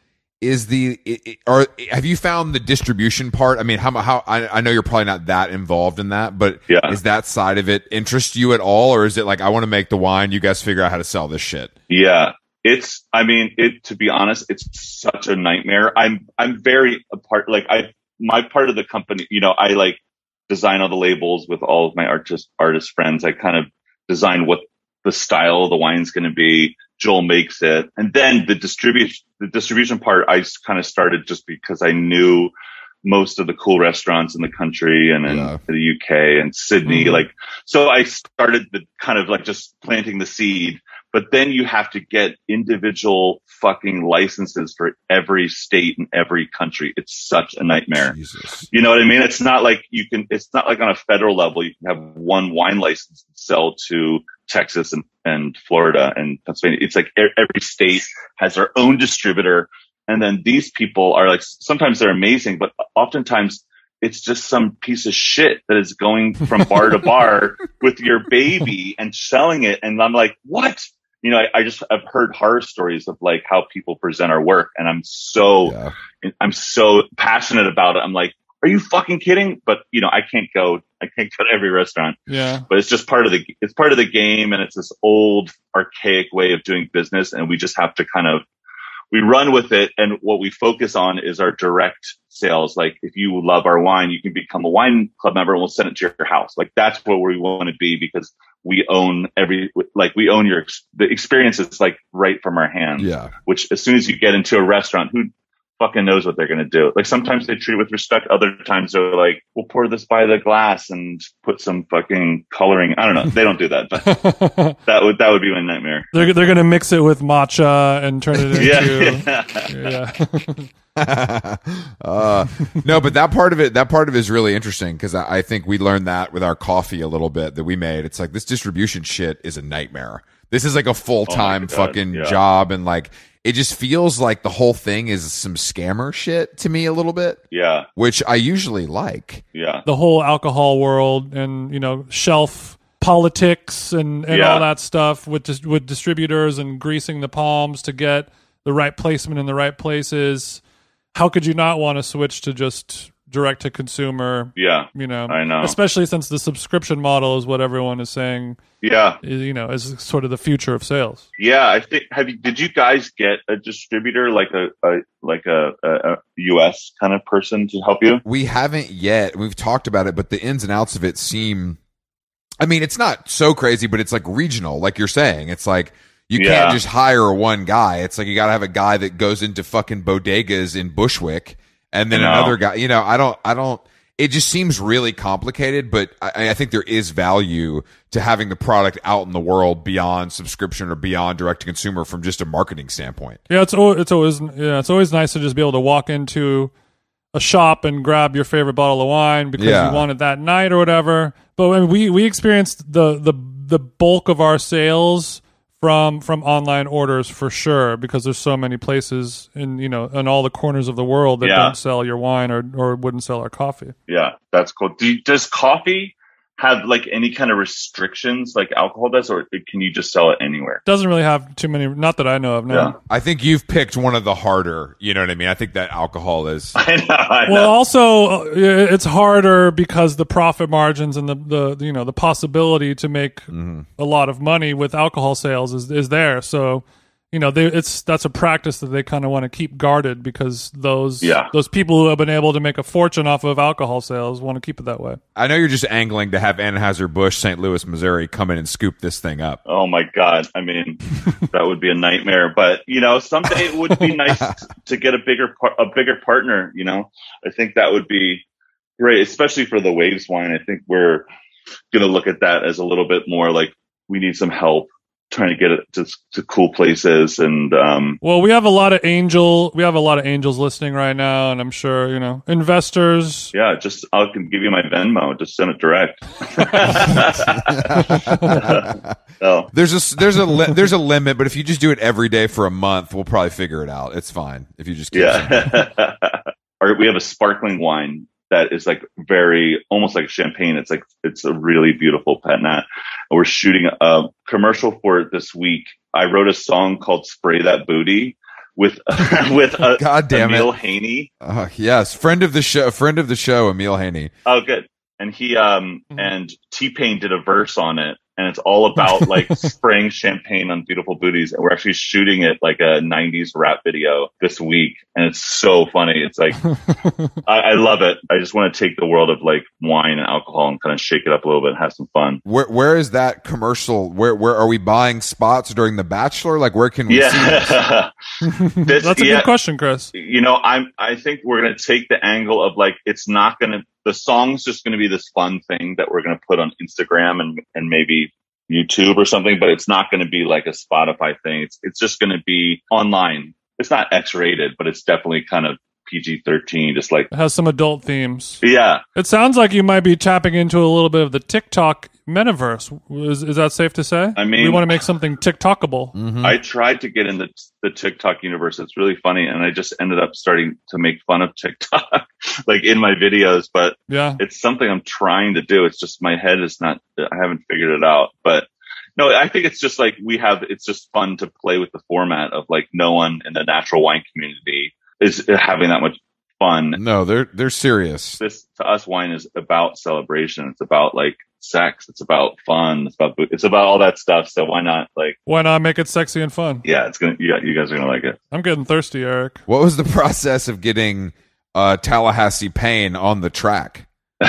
B: is the are have you found the distribution part? I mean, how how I, I know you're probably not that involved in that, but
C: Yeah.
B: is that side of it interest you at all, or is it like I want to make the wine, you guys figure out how to sell this shit?
C: Yeah. It's, I mean, it, to be honest, it's such a nightmare. I'm, I'm very a part, like I, my part of the company, you know, I like design all the labels with all of my artist, artist friends. I kind of design what the style the wine's going to be. Joel makes it. And then the distribution, the distribution part, I kind of started just because I knew most of the cool restaurants in the country and in
B: Yeah.
C: the UK and Sydney.
A: Mhm.
C: Like, so I started the kind of like just planting the seed but then you have to get individual fucking licenses for every state and every country. It's such a nightmare.
B: Jesus.
C: You know what I mean? It's not like you can, it's not like on a federal level, you can have one wine license to sell to Texas and, and Florida and Pennsylvania. It's like every state has their own distributor. And then these people are like, sometimes they're amazing, but oftentimes it's just some piece of shit that is going from bar to bar *laughs* with your baby and selling it. And I'm like, what? You know, I, I just, I've heard horror stories of like how people present our work and I'm so,
B: Yeah.
C: I'm so passionate about it. I'm like, are you fucking kidding? But you know, I can't go, I can't go to every restaurant,
A: Yeah.
C: but it's just part of the, it's part of the game. And it's this old archaic way of doing business. And we just have to kind of, we run with it. And what we focus on is our direct sales. Like if you love our wine, you can become a wine club member and we'll send it to your house. Like that's where we want to be because we own every, like we own your, the experience is like right from our hands
B: Yeah.
C: which as soon as you get into a restaurant, who fucking knows what they're going to do? Like sometimes they treat it with respect. Other times they're like, we'll pour this by the glass and put some fucking coloring. I don't know. They don't do that, but *laughs* that would, that would be my nightmare.
A: they're they're gonna mix it with matcha and turn it *laughs* into *laughs*
C: Yeah.
A: yeah. *laughs*
B: uh, no, but that part of it, that part of it is really interesting because I, I think we learned that with our coffee a little bit that we made. It's like this distribution shit is a nightmare. This is like a full time
C: Oh
B: fucking
C: yeah.
B: job, and like it just feels like the whole thing is some scammer shit to me a little bit,
C: Yeah,
B: which I usually like.
C: yeah,
A: the whole alcohol world and you know shelf politics and, and
C: Yeah.
A: all that stuff with dis- with distributors and greasing the palms to get the right placement in the right places. How could you not want to switch to just direct to consumer?
C: yeah,
A: You know,
C: I know.
A: especially since the subscription model is what everyone is saying.
C: yeah,
A: is, You know, is sort of the future of sales.
C: yeah. I think have you? Did you guys get a distributor like a, a like a, a, a U.S. kind of person to help you?
B: We haven't yet. We've talked about it, but the ins and outs of it seem. I mean, it's not so crazy, but it's like regional, like you're saying. It's like you
C: Yeah.
B: can't just hire one guy. It's like you got to have a guy that goes into fucking bodegas in Bushwick, and then
C: No.
B: another guy. You know, I don't. I don't. It just seems really complicated, but I, I think there is value to having the product out in the world beyond subscription or beyond direct to consumer from just a marketing standpoint.
A: Yeah, it's it's always yeah, it's always nice to just be able to walk into a shop and grab your favorite bottle of wine because
B: Yeah.
A: you wanted that night or whatever. But I mean, we we experienced the the the bulk of our sales from from online orders for sure because there's so many places in you know in all the corners of the world that
C: Yeah.
A: don't sell your wine or or wouldn't sell our coffee.
C: Yeah, that's cool. Do you, does coffee have like any kind of restrictions like alcohol does, or can you just sell it anywhere?
A: Doesn't really have too many, not that I know of. No.
C: Yeah.
B: I think you've picked one of the harder. You know what I mean? I think that alcohol is. *laughs*
C: I know. I know.
A: Well, also uh, it's harder because the profit margins and the, the you know the possibility to make a lot of money with alcohol sales is is there. So you know they, it's that's a practice that they kind of want to keep guarded because those
C: Yeah.
A: those people who have been able to make a fortune off of alcohol sales want to keep it that way.
B: I know you're just angling to have Anheuser Busch, St. Louis, Missouri, come in and scoop this thing up.
C: Oh my God. I mean, *laughs* that would be a nightmare, but you know, someday it would be *laughs* nice to get a bigger, par- a bigger partner, you know, I think that would be great, especially for the waves wine. I think we're going to look at that as a little bit more like we need some help trying to get it to, to cool places. And, um,
A: Well, we have a lot of angel we have a lot of angels listening right now, and I'm sure you know investors.
C: yeah, just, I can give you my Venmo, just send it direct. *laughs* oh,
B: There's a there's a li- there's a limit, but if you just do it every day for a month, we'll probably figure it out. It's fine if you just keep.
C: Yeah. Or *laughs* we have a sparkling wine that is like very almost like champagne. It's like it's a really beautiful pet nat. We're shooting a commercial for it this week. I wrote a song called "Spray That Booty" with *laughs* with a,
B: God damn
C: Emil
B: it!
C: Haney.
B: Uh, yes, friend of the show, friend of the show, Emil Haney.
C: Oh, good. And he um
A: Mhm.
C: and T Pain did a verse on it, and it's all about *laughs* like spraying champagne on beautiful booties. And we're actually shooting it like a '90s rap video this week, and it's so funny. It's like *laughs* I, I love it. I just want to take the world of like wine and alcohol and kind of shake it up a little bit and have some fun.
B: Where where is that commercial? Where where are we buying spots during The Bachelor? Like where can we see this?
C: Yeah, *laughs* This-
A: That's a
C: yeah.
A: good question, Chris.
C: you know, I'm. I think we're gonna take the angle of like it's not gonna. The song's just gonna be this fun thing that we're gonna put on Instagram and and maybe YouTube or something, but it's not gonna be like a Spotify thing. It's it's just gonna be online. It's not X rated, but it's definitely kind of PG thirteen. Just like
A: It has some adult themes.
C: yeah,
A: It sounds like you might be tapping into a little bit of the TikTok metaverse. Is, is that safe to say?
C: I mean-
A: we want to make something TikTokable.
B: Mhm.
C: I tried to get in the the TikTok universe. It's really funny, and I just ended up starting to make fun of TikTok, *laughs* like in my videos. But
A: Yeah.
C: it's something I'm trying to do. It's just my head is not. I haven't figured it out. But no, I think it's just like we have. It's just fun to play with the format of like no one in the natural wine community is having that much fun.
B: No, they're they're serious.
C: This to us, wine is about celebration. It's about like sex. It's about fun. It's about it's about all that stuff. So why not like
A: Why not make it sexy and fun?
C: yeah, it's gonna yeah, you guys are gonna like it.
A: I'm getting thirsty, Eric.
B: What was the process of getting uh, Tallahassee Payne on the track? *laughs*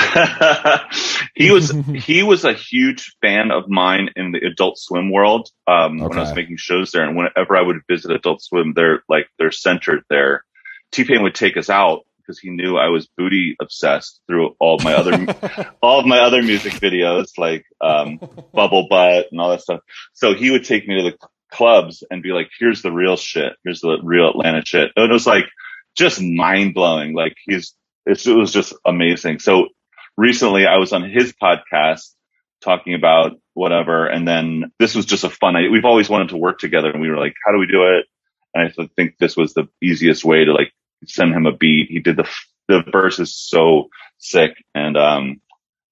C: he was *laughs* he was a huge fan of mine in the Adult Swim world. Um, when I was making shows there, and whenever I would visit Adult Swim, they're like they're centered there. T Pain would take us out because he knew I was booty obsessed through all of my other *laughs* all of my other music videos, like um, *laughs* Bubble Butt and all that stuff. So he would take me to the clubs and be like, "Here's the real shit. Here's the real Atlanta shit." And it was like just mind blowing. Like he's it's, it was just amazing. So recently, I was on his podcast talking about whatever, and then this was just a fun. We've always wanted to work together, and we were like, "How do we do it?" And I think this was the easiest way to like send him a beat. He did the the verse is so sick, and um,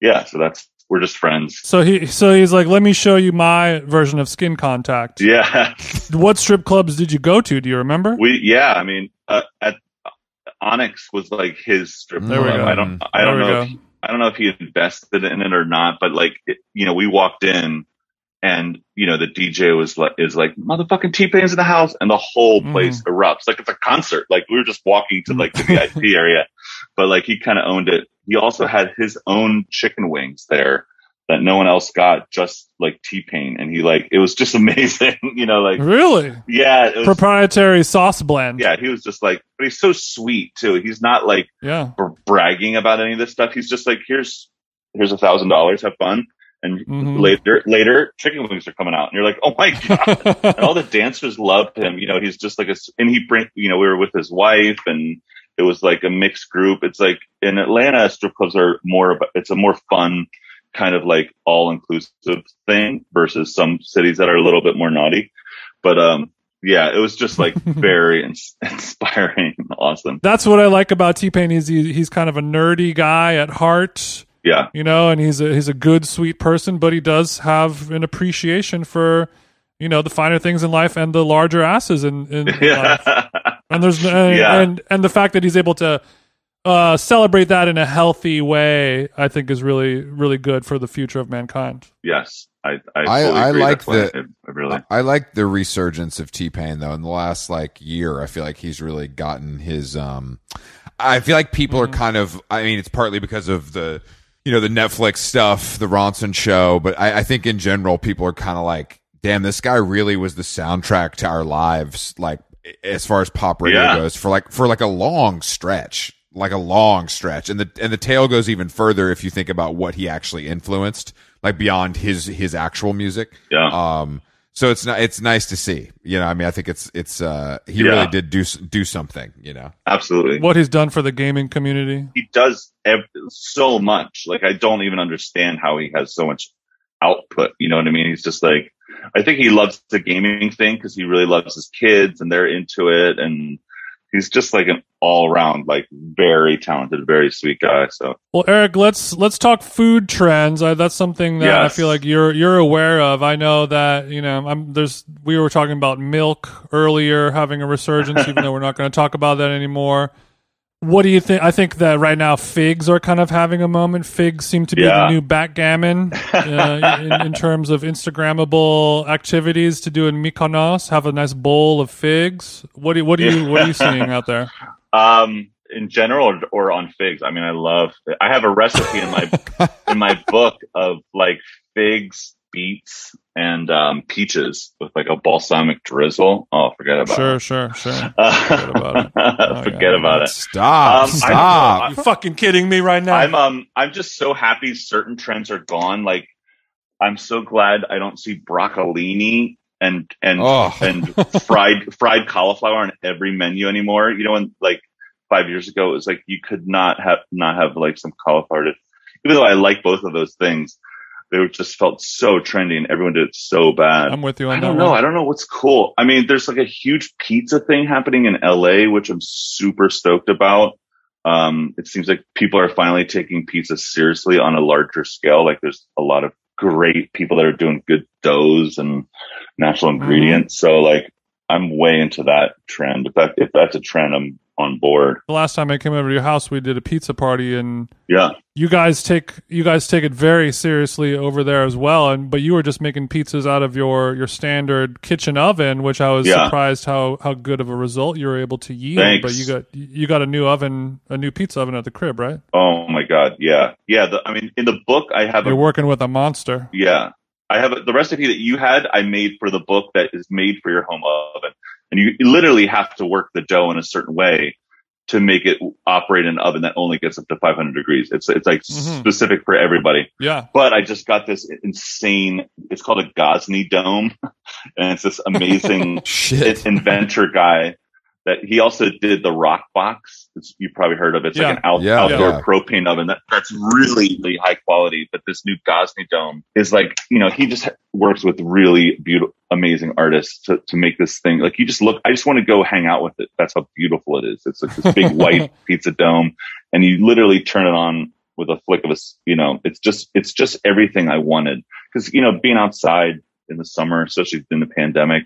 C: yeah. So that's we're just friends.
A: So he so he's like, let me show you my version of skin contact.
C: Yeah. *laughs*
A: What strip clubs did you go to? Do you remember?
C: We yeah. I mean, uh, at Onyx was like his strip
A: There we
C: club.
A: go.
C: I don't I
A: There
C: don't know. If, I don't know if he invested in it or not, but like it, you know, we walked in. And you know the DJ was like, is like motherfucking T Pain's in the house, and the whole
A: Mm-hmm.
C: place erupts like it's a concert. Like we were just walking to like the *laughs* VIP area, but like he kind of owned it. He also had his own chicken wings there that no one else got, just like T Pain, and he like it was just *laughs* amazing. you know, like
A: Really?
C: yeah, was,
A: Proprietary sauce blend.
C: yeah, he was just like, but he's so sweet too. He's not like
A: Yeah.
C: br- bragging about any of this stuff. He's just like, here's here's a thousand dollars, have fun. And
A: Mhm.
C: later, later, chicken wings are coming out, and you're like, oh my god! *laughs* and all the dancers loved him. You know, he's just like a and he bring, you know, we were with his wife, and it was like a mixed group. It's like in Atlanta, strip clubs are more, about, it's a more fun kind of like all inclusive thing versus some cities that are a little bit more naughty. But um, yeah, it was just like *laughs* very ins- inspiring, *laughs* awesome.
A: That's what I like about T Pain. He's he, he's kind of a nerdy guy at heart,
C: Yeah,
A: you know, and he's a he's a good, sweet person, but he does have an appreciation for you know the finer things in life and the larger asses in, in, in *laughs* life. And there's and,
C: Yeah.
A: and and the fact that he's able to uh, celebrate that in a healthy way, I think, is really really good for the future of mankind.
C: yes. I I,
B: I- I like
C: That's
B: the-
C: I, I really
B: I like the resurgence of T Pain though. In the last like year, I feel like he's really gotten his. um I feel like people
A: Mm-hmm.
B: are kind of. I mean, it's partly because of the, you know, the Netflix stuff, the Ronson show, but I, I think in general, people are kind of like, "Damn, this guy really was the soundtrack to our lives." Like as far as pop radio
C: Yeah.
B: goes, for like for like a long stretch, like a long stretch, and the and the tail goes even further if you think about what he actually influenced, like beyond his his actual music.
C: yeah.
B: Um, so it's not, it's nice to see, you know, I mean, I think it's, it's, uh, he
C: Yeah.
B: really did do, do something, you know.
C: Absolutely.
A: What he's done for the gaming community.
C: he does ev- so much. Like I don't even understand how he has so much output. You know what I mean? He's just like, I think he loves the gaming thing because he really loves his kids and they're into it. And he's just like an all around, like very talented, very sweet guy. So
A: Well, Eric, let's let's talk food trends. I, that's something that I feel like you're you're aware of. I know that you know I'm there's we were talking about milk earlier having a resurgence, even though we're not going to talk about that anymore. What do you think? I think that right now figs are kind of having a moment. Figs seem to be the new backgammon uh, in, in terms of Instagrammable activities to do in Mykonos. Have a nice bowl of figs. What do what do you *laughs* what are you seeing out there?
C: Um, in general or, or on figs. I mean, I love, I have a recipe in my, *laughs* in my book of like figs, beets, and, um, peaches with like a balsamic drizzle. Oh, forget about
A: Sure,
C: it.
A: sure, sure. sure. *laughs*
C: forget
A: about it. *laughs* Oh,
C: forget
A: yeah.
C: about it.
B: Stop,
C: Um, I-
B: stop.
A: You fucking kidding me right now?
C: I'm, um, I'm just so happy certain trends are gone. Like, I'm so glad I don't see broccolini and, and,
B: Oh.
C: and fried *laughs* fried cauliflower on every menu anymore. You know, when like five years ago, it was like you could not have not have like some cauliflower. To, even though I like both of those things, they were just felt so trendy, and everyone did it so bad.
A: I'm with you on
C: I don't know.
A: one.
C: I don't know what's cool. I mean, there's like a huge pizza thing happening in LA, which I'm super stoked about. Um, it seems like people are finally taking pizza seriously on a larger scale. Like there's a lot of great people that are doing good doughs and natural
A: Mm-hmm.
C: ingredients. So like I'm way into that trend. If that, if that's a trend, I'm on board.
A: The last time I came over to your house, we did a pizza party, and
C: Yeah.
A: you guys take you guys take it very seriously over there as well. And but you were just making pizzas out of your your standard kitchen oven, which I was
C: Yeah.
A: surprised how how good of a result you were able to yield.
C: Thanks.
A: But you got you got a new oven, a new pizza oven at the crib, right?
C: Oh my God. Yeah. Yeah. The, I mean, in the book, I have
A: You're
C: a
A: working with a monster.
C: Yeah. I have a, the recipe that you had, I made for the book that is made for your home oven. And you, literally have to work the dough in a certain way to make it operate in an oven that only gets up to 500 degrees. It's, it's like
A: Mhm.
C: specific for everybody.
A: Yeah,
C: But I just got this insane, it's called a Gozney dome. *laughs* And it's this amazing *laughs*
B: Shit.
C: inventor guy that he also did the Roccbox. It's, you probably heard of it. It's
A: Yeah.
C: like an out,
B: Yeah,
C: outdoor
B: yeah.
C: propane oven. That, that's really, really high quality. But this new Gozney dome is like, you know, he just works with really beautiful, amazing artists to, to make this thing. Like you just look, I just want to go hang out with it. That's how beautiful it is. It's like this big *laughs* white pizza dome and you literally turn it on with a flick of a, you know, it's just, it's just everything I wanted. Cause, you know, being outside in the summer, especially in the pandemic,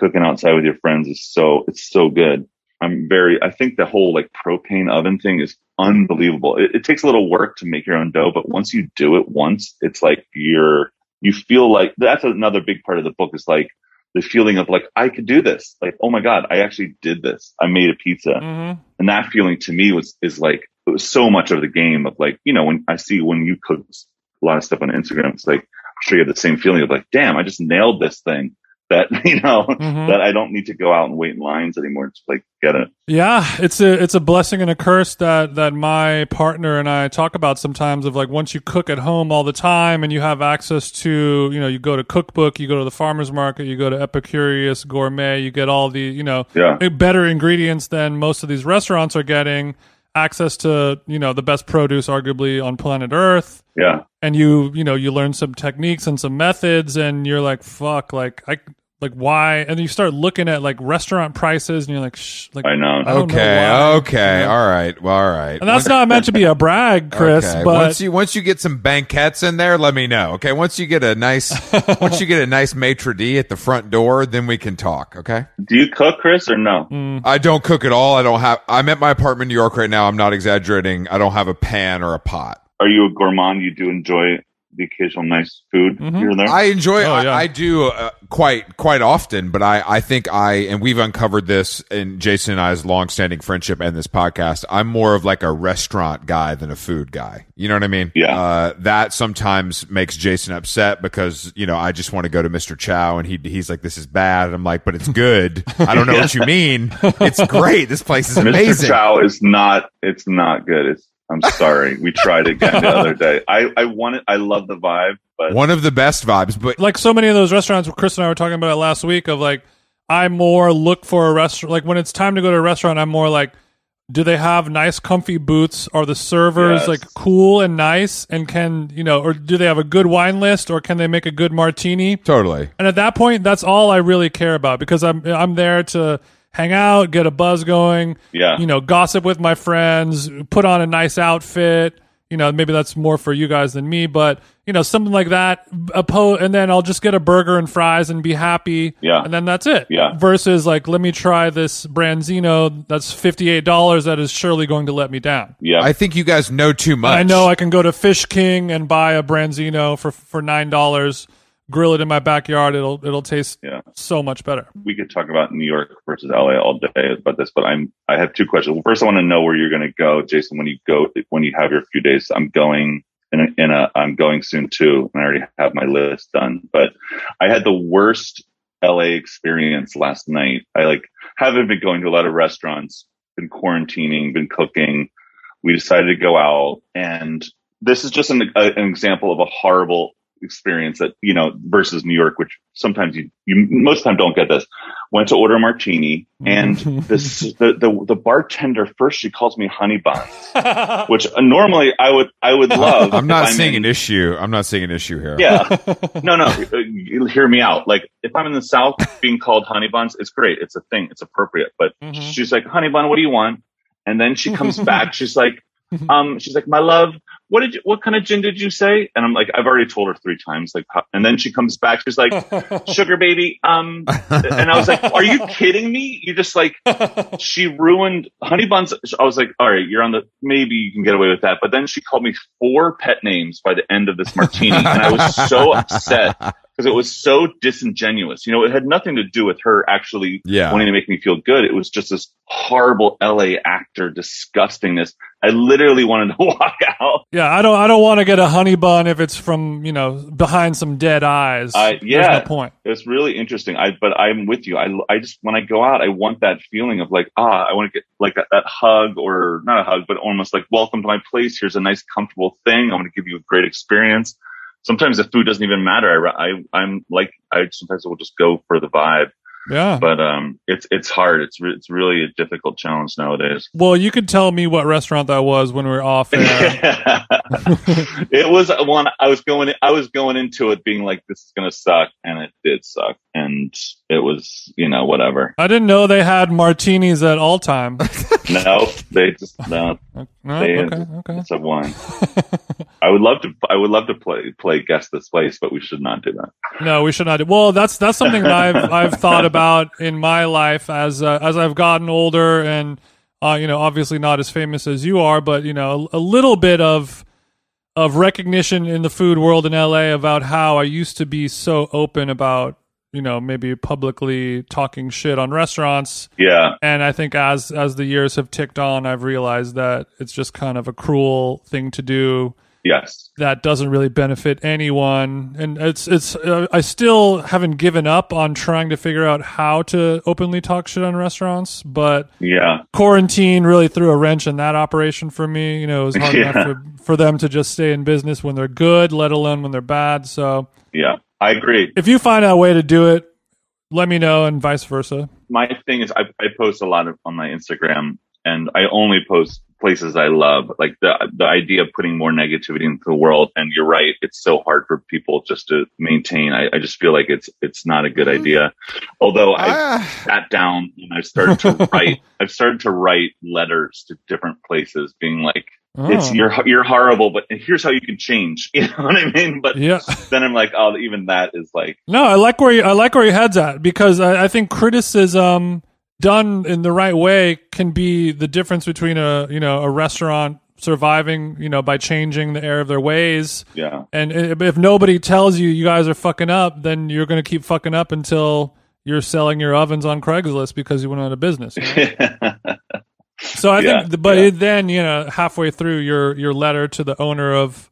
C: cooking outside with your friends is so, it's so good. I'm very, I think the whole like propane oven thing is unbelievable. It, it takes a little work to make your own dough, but once you do it once, it's like you're, you feel like that's another big part of the book is like the feeling of like, I could do this. Like, oh my God, I actually did this. I made a pizza.
A: hmm
C: And that feeling to me was, is like, it was so much of the game of like, you know, when I see when you cook a lot of stuff on Instagram, it's like, I'm sure you have the same feeling of like, damn, I just nailed this thing that, *laughs* you know,
A: hmm
C: that I don't need to go out and wait in lines anymore to like get it.
A: Yeah, it's a it's a blessing and a curse that that my partner and I talk about sometimes. Of like once you cook at home all the time and you have access to you know you go to cookbook, you go to the farmers market, you go to Epicurious Gourmet, you get all the you know
C: Yeah.
A: better ingredients than most of these restaurants are getting. Access to you know the best produce arguably on planet Earth
C: Yeah.
A: and you you know you learn some techniques and some methods and you're like fuck like i like why and then you start looking at like restaurant prices and you're like Shh, like
C: I know.
A: I don't know
B: Okay,
A: why.
B: okay, all right, well, all right.
A: and that's not meant to be a brag *laughs* chris
B: Okay,
A: but
B: once you once you get some banquettes in there, let me know. Okay, once you get a nice *laughs* once you get a nice maitre d at the front door, then we can talk. Okay.
C: Do you cook, Chris, or no?
A: Mm.
B: I don't cook at all. I don't have. I'm at my apartment in New York right now. I'm not exaggerating. I don't have a pan or a pot.
C: Are you a gourmand? You do enjoy the occasional nice food
A: Mhm.
C: here and there?
B: I enjoy.
A: Oh,
B: I,
A: yeah.
B: I do uh, quite quite often, but I I think I and we've uncovered this in Jason and I's longstanding friendship and this podcast. I'm more of like a restaurant guy than a food guy. You know what I mean?
C: Yeah.
B: Uh, that sometimes makes Jason upset because you know I just want to go to Mr. Chow and he he's like this is bad. And I'm like, but it's good. I don't know *laughs* what you mean. It's great. This place is
C: Mr.
B: amazing.
C: Chow is not. It's not good. It's. I'm sorry. we tried again the other day. *laughs* I I wanted. I love the vibe, but
B: One of the best vibes, but
A: like so many of those restaurants chris and i were talking about it last week of like i more look for a restaurant like when it's time to go to a restaurant i'm more like do they have nice comfy boots are the servers
C: Yes.
A: like cool and nice and can you know or do they have a good wine list or can they make a good martini
B: totally.
A: And at that point, that's all I really care about because I'm I'm there to hang out, get a buzz going,
C: yeah,
A: you know, gossip with my friends, put on a nice outfit. You know, maybe that's more for you guys than me, but you know, something like that. A po- and then I'll just get a burger and fries and be happy.
C: Yeah.
A: and then that's it.
C: Yeah.
A: Versus like, let me try this Branzino that's fifty eight dollars that is surely going to let me down.
C: yeah.
B: I think you guys know too much.
A: I know I can go to Fish King and buy a Branzino for for nine dollars, grill it in my backyard. It'll it'll taste
C: Yeah.
A: so much better.
C: we could talk about New York versus LA all day about this, but I'm I have two questions. First, I want to know where you're going to go, Jason. When you go, when you have your few days, I'm going in a, in a I'm going soon too, and I already have my list done. But I had the worst LA experience last night. I like haven't been going to a lot of restaurants, been quarantining, been cooking. We decided to go out, and this is just an, a, an example of a horrible experience that you know versus New York, which sometimes you you most of the time don't get this. Went to order a martini, and *laughs* this the, the the bartender first she calls me honey bun, *laughs* which uh, normally I would I would *laughs* love.
B: I'm
C: if
B: not seeing
C: in-
B: an issue. I'm not seeing an issue here.
C: yeah. No, no. uh, you Hear me out. Like, if I'm in the South, being called honey buns, it's great. It's a thing. It's appropriate. But
A: Mhm.
C: she's like, honey bun, what do you want? And then she comes back. She's like, um, she's like, my love, what did you, what kind of gin did you say? And I'm like, I've already told her three times. Like, how- and then she comes back. She's like, *laughs* sugar baby. Um, and I was like, are you kidding me? You just like, *laughs* she ruined honey buns. I was like, all right, you're on the, maybe you can get away with that. But then she called me four pet names by the end of this martini. and I was so upset because it was so disingenuous. You know, it had nothing to do with her actually
B: Yeah.
C: wanting to make me feel good. It was just this horrible LA actor disgustingness. I literally wanted to *laughs* walk out.
A: yeah, I don't I don't want to get a honey bun if it's from you know behind some dead eyes.
C: Uh,
A: There's
C: yeah.
A: no point.
C: It's really interesting. I, but I'm with you. I, I just, when I go out, I want that feeling of like, ah, I want to get like that, that hug or not a hug, but almost like, welcome to my place. Here's a nice, comfortable thing. I want to give you a great experience. Sometimes the food doesn't even matter. I, I, I'm like, I sometimes will just go for the vibe.
A: Yeah.
C: But um, it's it's hard. It's re- it's really a difficult challenge nowadays.
A: Well, you could tell me what restaurant that was when we were off *laughs*
C: it was one I was going. I was going into it being like, "This is going to suck," and it did suck, and it was, you know, whatever.
A: I didn't know they had martinis at all time. *laughs*
C: no, they just no. *laughs*
A: No,
C: They,
A: okay, okay.
C: It's a one. I would love to. I would love to play play guess this place, but we should not do that.
A: No, we should not. do- Well, that's that's something that I've *laughs* I've thought about in my life as uh, as I've gotten older, and uh, you know, obviously not as famous as you are, but you know, a, a little bit of of recognition in the food world in LA about how I used to be so open about you know maybe publicly talking shit on restaurants
C: Yeah,
A: and I think as as the years have ticked on, I've realized that it's just kind of a cruel thing to do
C: yes,
A: that doesn't really benefit anyone. And it's it's uh, I still haven't given up on trying to figure out how to openly talk shit on restaurants, but
C: yeah,
A: quarantine really threw a wrench in that operation for me. You know, it was hard *laughs*
C: Yeah.
A: enough for, for them to just stay in business when they're good, let alone when they're bad. So
C: yeah. I agree.
A: if you find out a way to do it, let me know, and vice versa.
C: my thing is I, I post a lot of, on my Instagram and I only post places I love. Like the the idea of putting more negativity into the world. And you're right, it's so hard for people just to maintain. I, I just feel like it's it's not a good idea. Although I
B: Ah,
C: sat down and I started to *laughs* write I've started to write letters to different places being like it's
A: Oh.
C: you're you're horrible, but here's how you can change. *laughs* You know what I mean? But
A: yeah.
C: then I'm like, oh, even that is like,
A: No, I like where you, I like where your head's at because I, I think criticism done in the right way can be the difference between a you know a restaurant surviving you know by changing the air of their ways
C: yeah,
A: and if nobody tells you you guys are fucking up then you're going to keep fucking up until you're selling your ovens on Craigslist because you went out of business. *laughs* So I
C: Yeah,
A: think, but
C: yeah.
A: then you know, halfway through your your letter to the owner of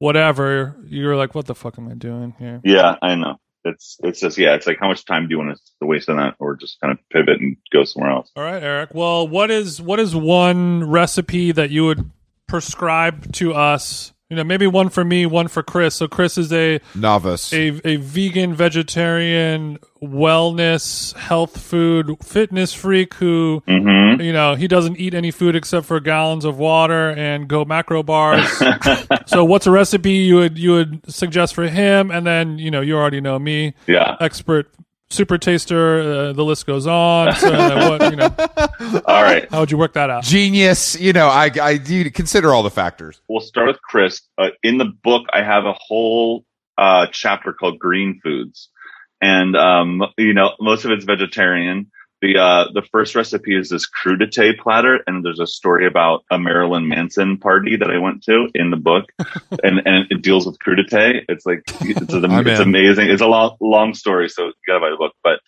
A: whatever, you're like, "What the fuck am I doing here?"
C: Yeah, I know. It's it's just yeah, it's like how much time do you want to waste on that, or just kind of pivot and go somewhere else?
A: All right, Eric. Well, what is what is one recipe that you would prescribe to us? You know, maybe one for me, one for Chris. So Chris is a
B: novice.
A: a, a vegan, vegetarian, wellness, health food, fitness freak who
C: Mm-hmm.
A: you know he doesn't eat any food except for gallons of water and GoMacro bars. *laughs* so what's a recipe you would you would suggest for him? And then you know you already know me,
C: yeah.
A: expert super taster. Uh, the list goes on. So uh, what you know? *laughs*
C: All right.
A: How would you work that out?
B: Genius. You know, I, I do consider all the factors.
C: We'll start with Chris. Uh, in the book, I have a whole uh, chapter called Green Foods, and um, you know most of it's vegetarian. The uh, the first recipe is this crudité platter, and there's a story about a Marilyn Manson party that I went to in the book, *laughs* and and it deals with crudité. It's like it's, an, *laughs* it's amazing. It's a long long story, so you gotta buy the book. But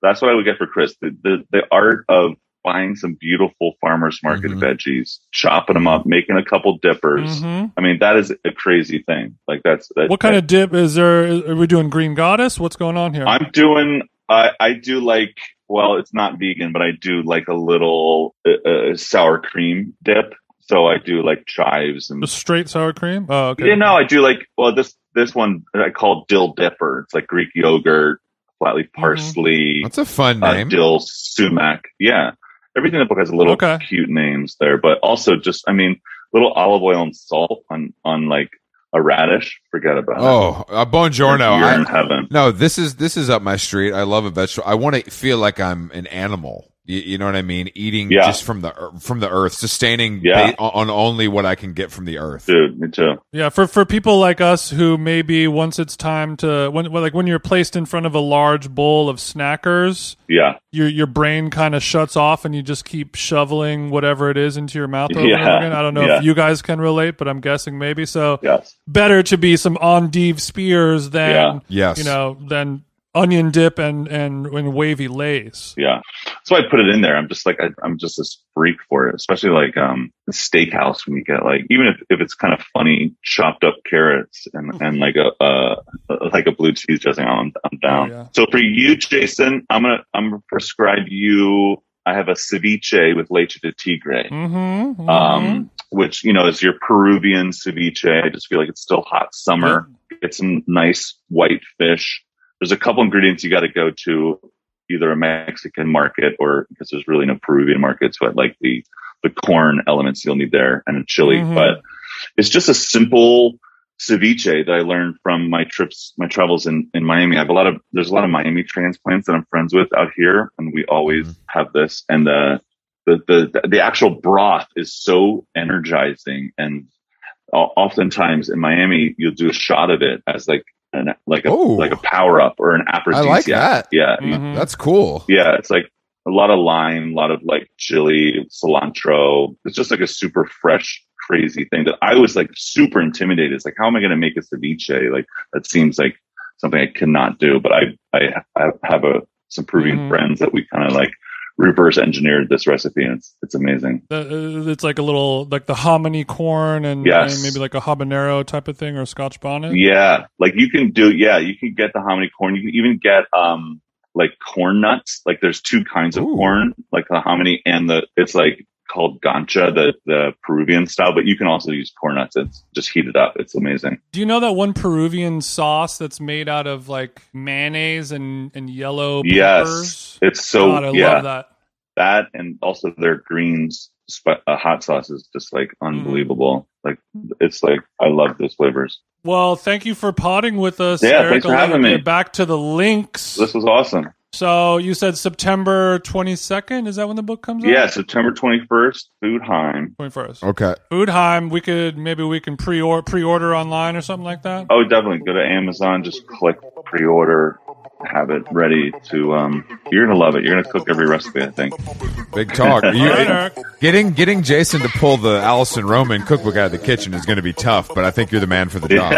C: that's what I would get for Chris. The the, the art of buying some beautiful farmers market
B: Mhm.
C: veggies, chopping them up, making a couple dippers.
A: Mhm.
C: I mean, that is a crazy thing. Like that's that,
A: What kind of dip is there? Are we doing green goddess? What's going on here?
C: I'm doing. I I do like. Well, it's not vegan, but I do like a little uh, uh, sour cream dip. So I do like chives and.
A: The straight sour cream. Oh, okay.
C: You know, I do like. Well, this this one I call dill dipper. It's like Greek yogurt, flat leaf parsley,
B: That's a fun
C: uh,
B: name.
C: dill sumac. Yeah, everything in the book has a little
A: Okay.
C: cute names there, but also just I mean, little olive oil and salt on on like a radish. Forget about it.
B: Oh, a buongiorno.
C: You're
B: I,
C: in heaven.
B: no, this is this is up my street. I love a vegetable. I want to feel like I'm an animal. You, you know what I mean? Eating
C: Yeah.
B: just from the from the earth, sustaining
C: Yeah.
B: ba- on only what I can get from the earth.
C: Dude, me too.
A: Yeah, for for people like us who maybe once it's time to when like when you're placed in front of a large bowl of snackers,
C: Yeah.
A: your your brain kind of shuts off and you just keep shoveling whatever it is into your mouth over
C: Yeah,
A: over again. I don't know
C: yeah.
A: if you guys can relate, but I'm guessing maybe. So
C: Yes.
A: better to be some endive spears than
C: Yeah.
B: Yes.
A: you know than onion dip and and, and wavy lays.
C: Yeah. So I put it in there. I'm just like, I, I'm just this freak for it, especially like, um, the steakhouse when you get like, even if, if it's kind of funny, chopped up carrots and, and like a, uh, like a blue cheese dressing, I'm, I'm down.
A: Oh, yeah.
C: So for you, Jason, I'm going to, I'm to prescribe you, I have a ceviche with leche de tigre.
A: Mm-hmm,
C: Um, which, you know, is your Peruvian ceviche. I just feel like it's still hot summer. Get some nice white fish. There's a couple ingredients you got to go to. either a Mexican market or because there's really no Peruvian markets, but like the the corn elements you'll need there and a chili.
A: Mhm.
C: But it's just a simple ceviche that I learned from my trips, my travels in, in Miami. I have a lot of, there's a lot of Miami transplants that I'm friends with out here. And we always
B: Mhm.
C: have this. And the, the, the, the actual broth is so energizing. And oftentimes in Miami, you'll do a shot of it as like an, like a,
B: Oh.
C: like a power up or an aphrodisiac.
B: like that.
C: Yeah.
A: Mhm.
B: That's cool.
C: Yeah. It's like a lot of lime, a lot of like chili, cilantro. It's just like a super fresh, crazy thing that I was like super intimidated. It's like, how am I going to make a ceviche? Like that seems like something I cannot do, but I, I, I have a, some Peruvian
A: Mhm.
C: friends that we kind of like reverse engineered this recipe and it's, it's amazing.
A: The- uh, it's like a little like the hominy corn and,
C: Yes.
A: and maybe like a habanero type of thing or a Scotch bonnet.
C: Yeah. Like you can do, yeah, you can get the hominy corn. You can even get, um, like corn nuts. Like there's two kinds of
B: Ooh.
C: corn, like the hominy and the, it's like called cancha, the, the Peruvian style, but you can also use corn nuts. It's just heat it up. It's amazing.
A: Do you know that one Peruvian sauce that's made out of like mayonnaise and, and yellow peppers?
C: Yes. It's so,
A: God, I
C: yeah,
A: love that.
C: that and also their greens, sp- uh, hot sauce is just like
A: Mm-hmm.
C: unbelievable. Like it's like, I love those flavors.
A: Well, thank you for potting with us.
C: Yeah,
A: Eric.
C: thanks for having me.
A: Back to the links.
C: This was awesome.
A: So you said September 22nd. Is that when the book comes out?
C: Yeah. September 21st, Foodheim.
A: 21st.
B: Okay.
A: Foodheim, we could maybe we can pre-order pre-order online or something like that.
C: Oh, definitely. Go to Amazon, just click pre-order, have it ready to. Um, you're gonna love it. You're gonna cook every recipe. I think.
B: Big talk. You-
A: All right, Eric.
B: getting getting Jason to pull the Alison Roman cookbook out of the kitchen is going to be tough, but I think you're the man for the job.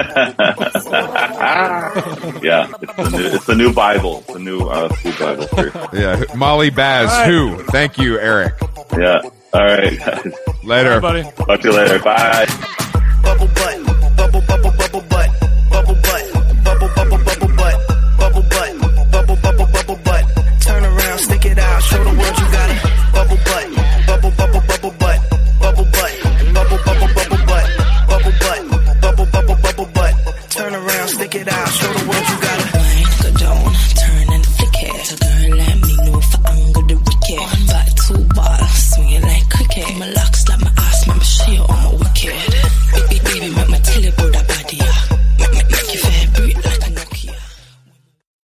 C: yeah, *laughs* it's the new, it's the new Bible, the new uh, food Bible. For you.
B: Yeah, Molly Baz,
A: All right.
B: who? Thank you, Eric.
C: Yeah. All right, guys.
B: Later.
A: buddy.
C: Talk to you later. Bye.
D: bubble butt.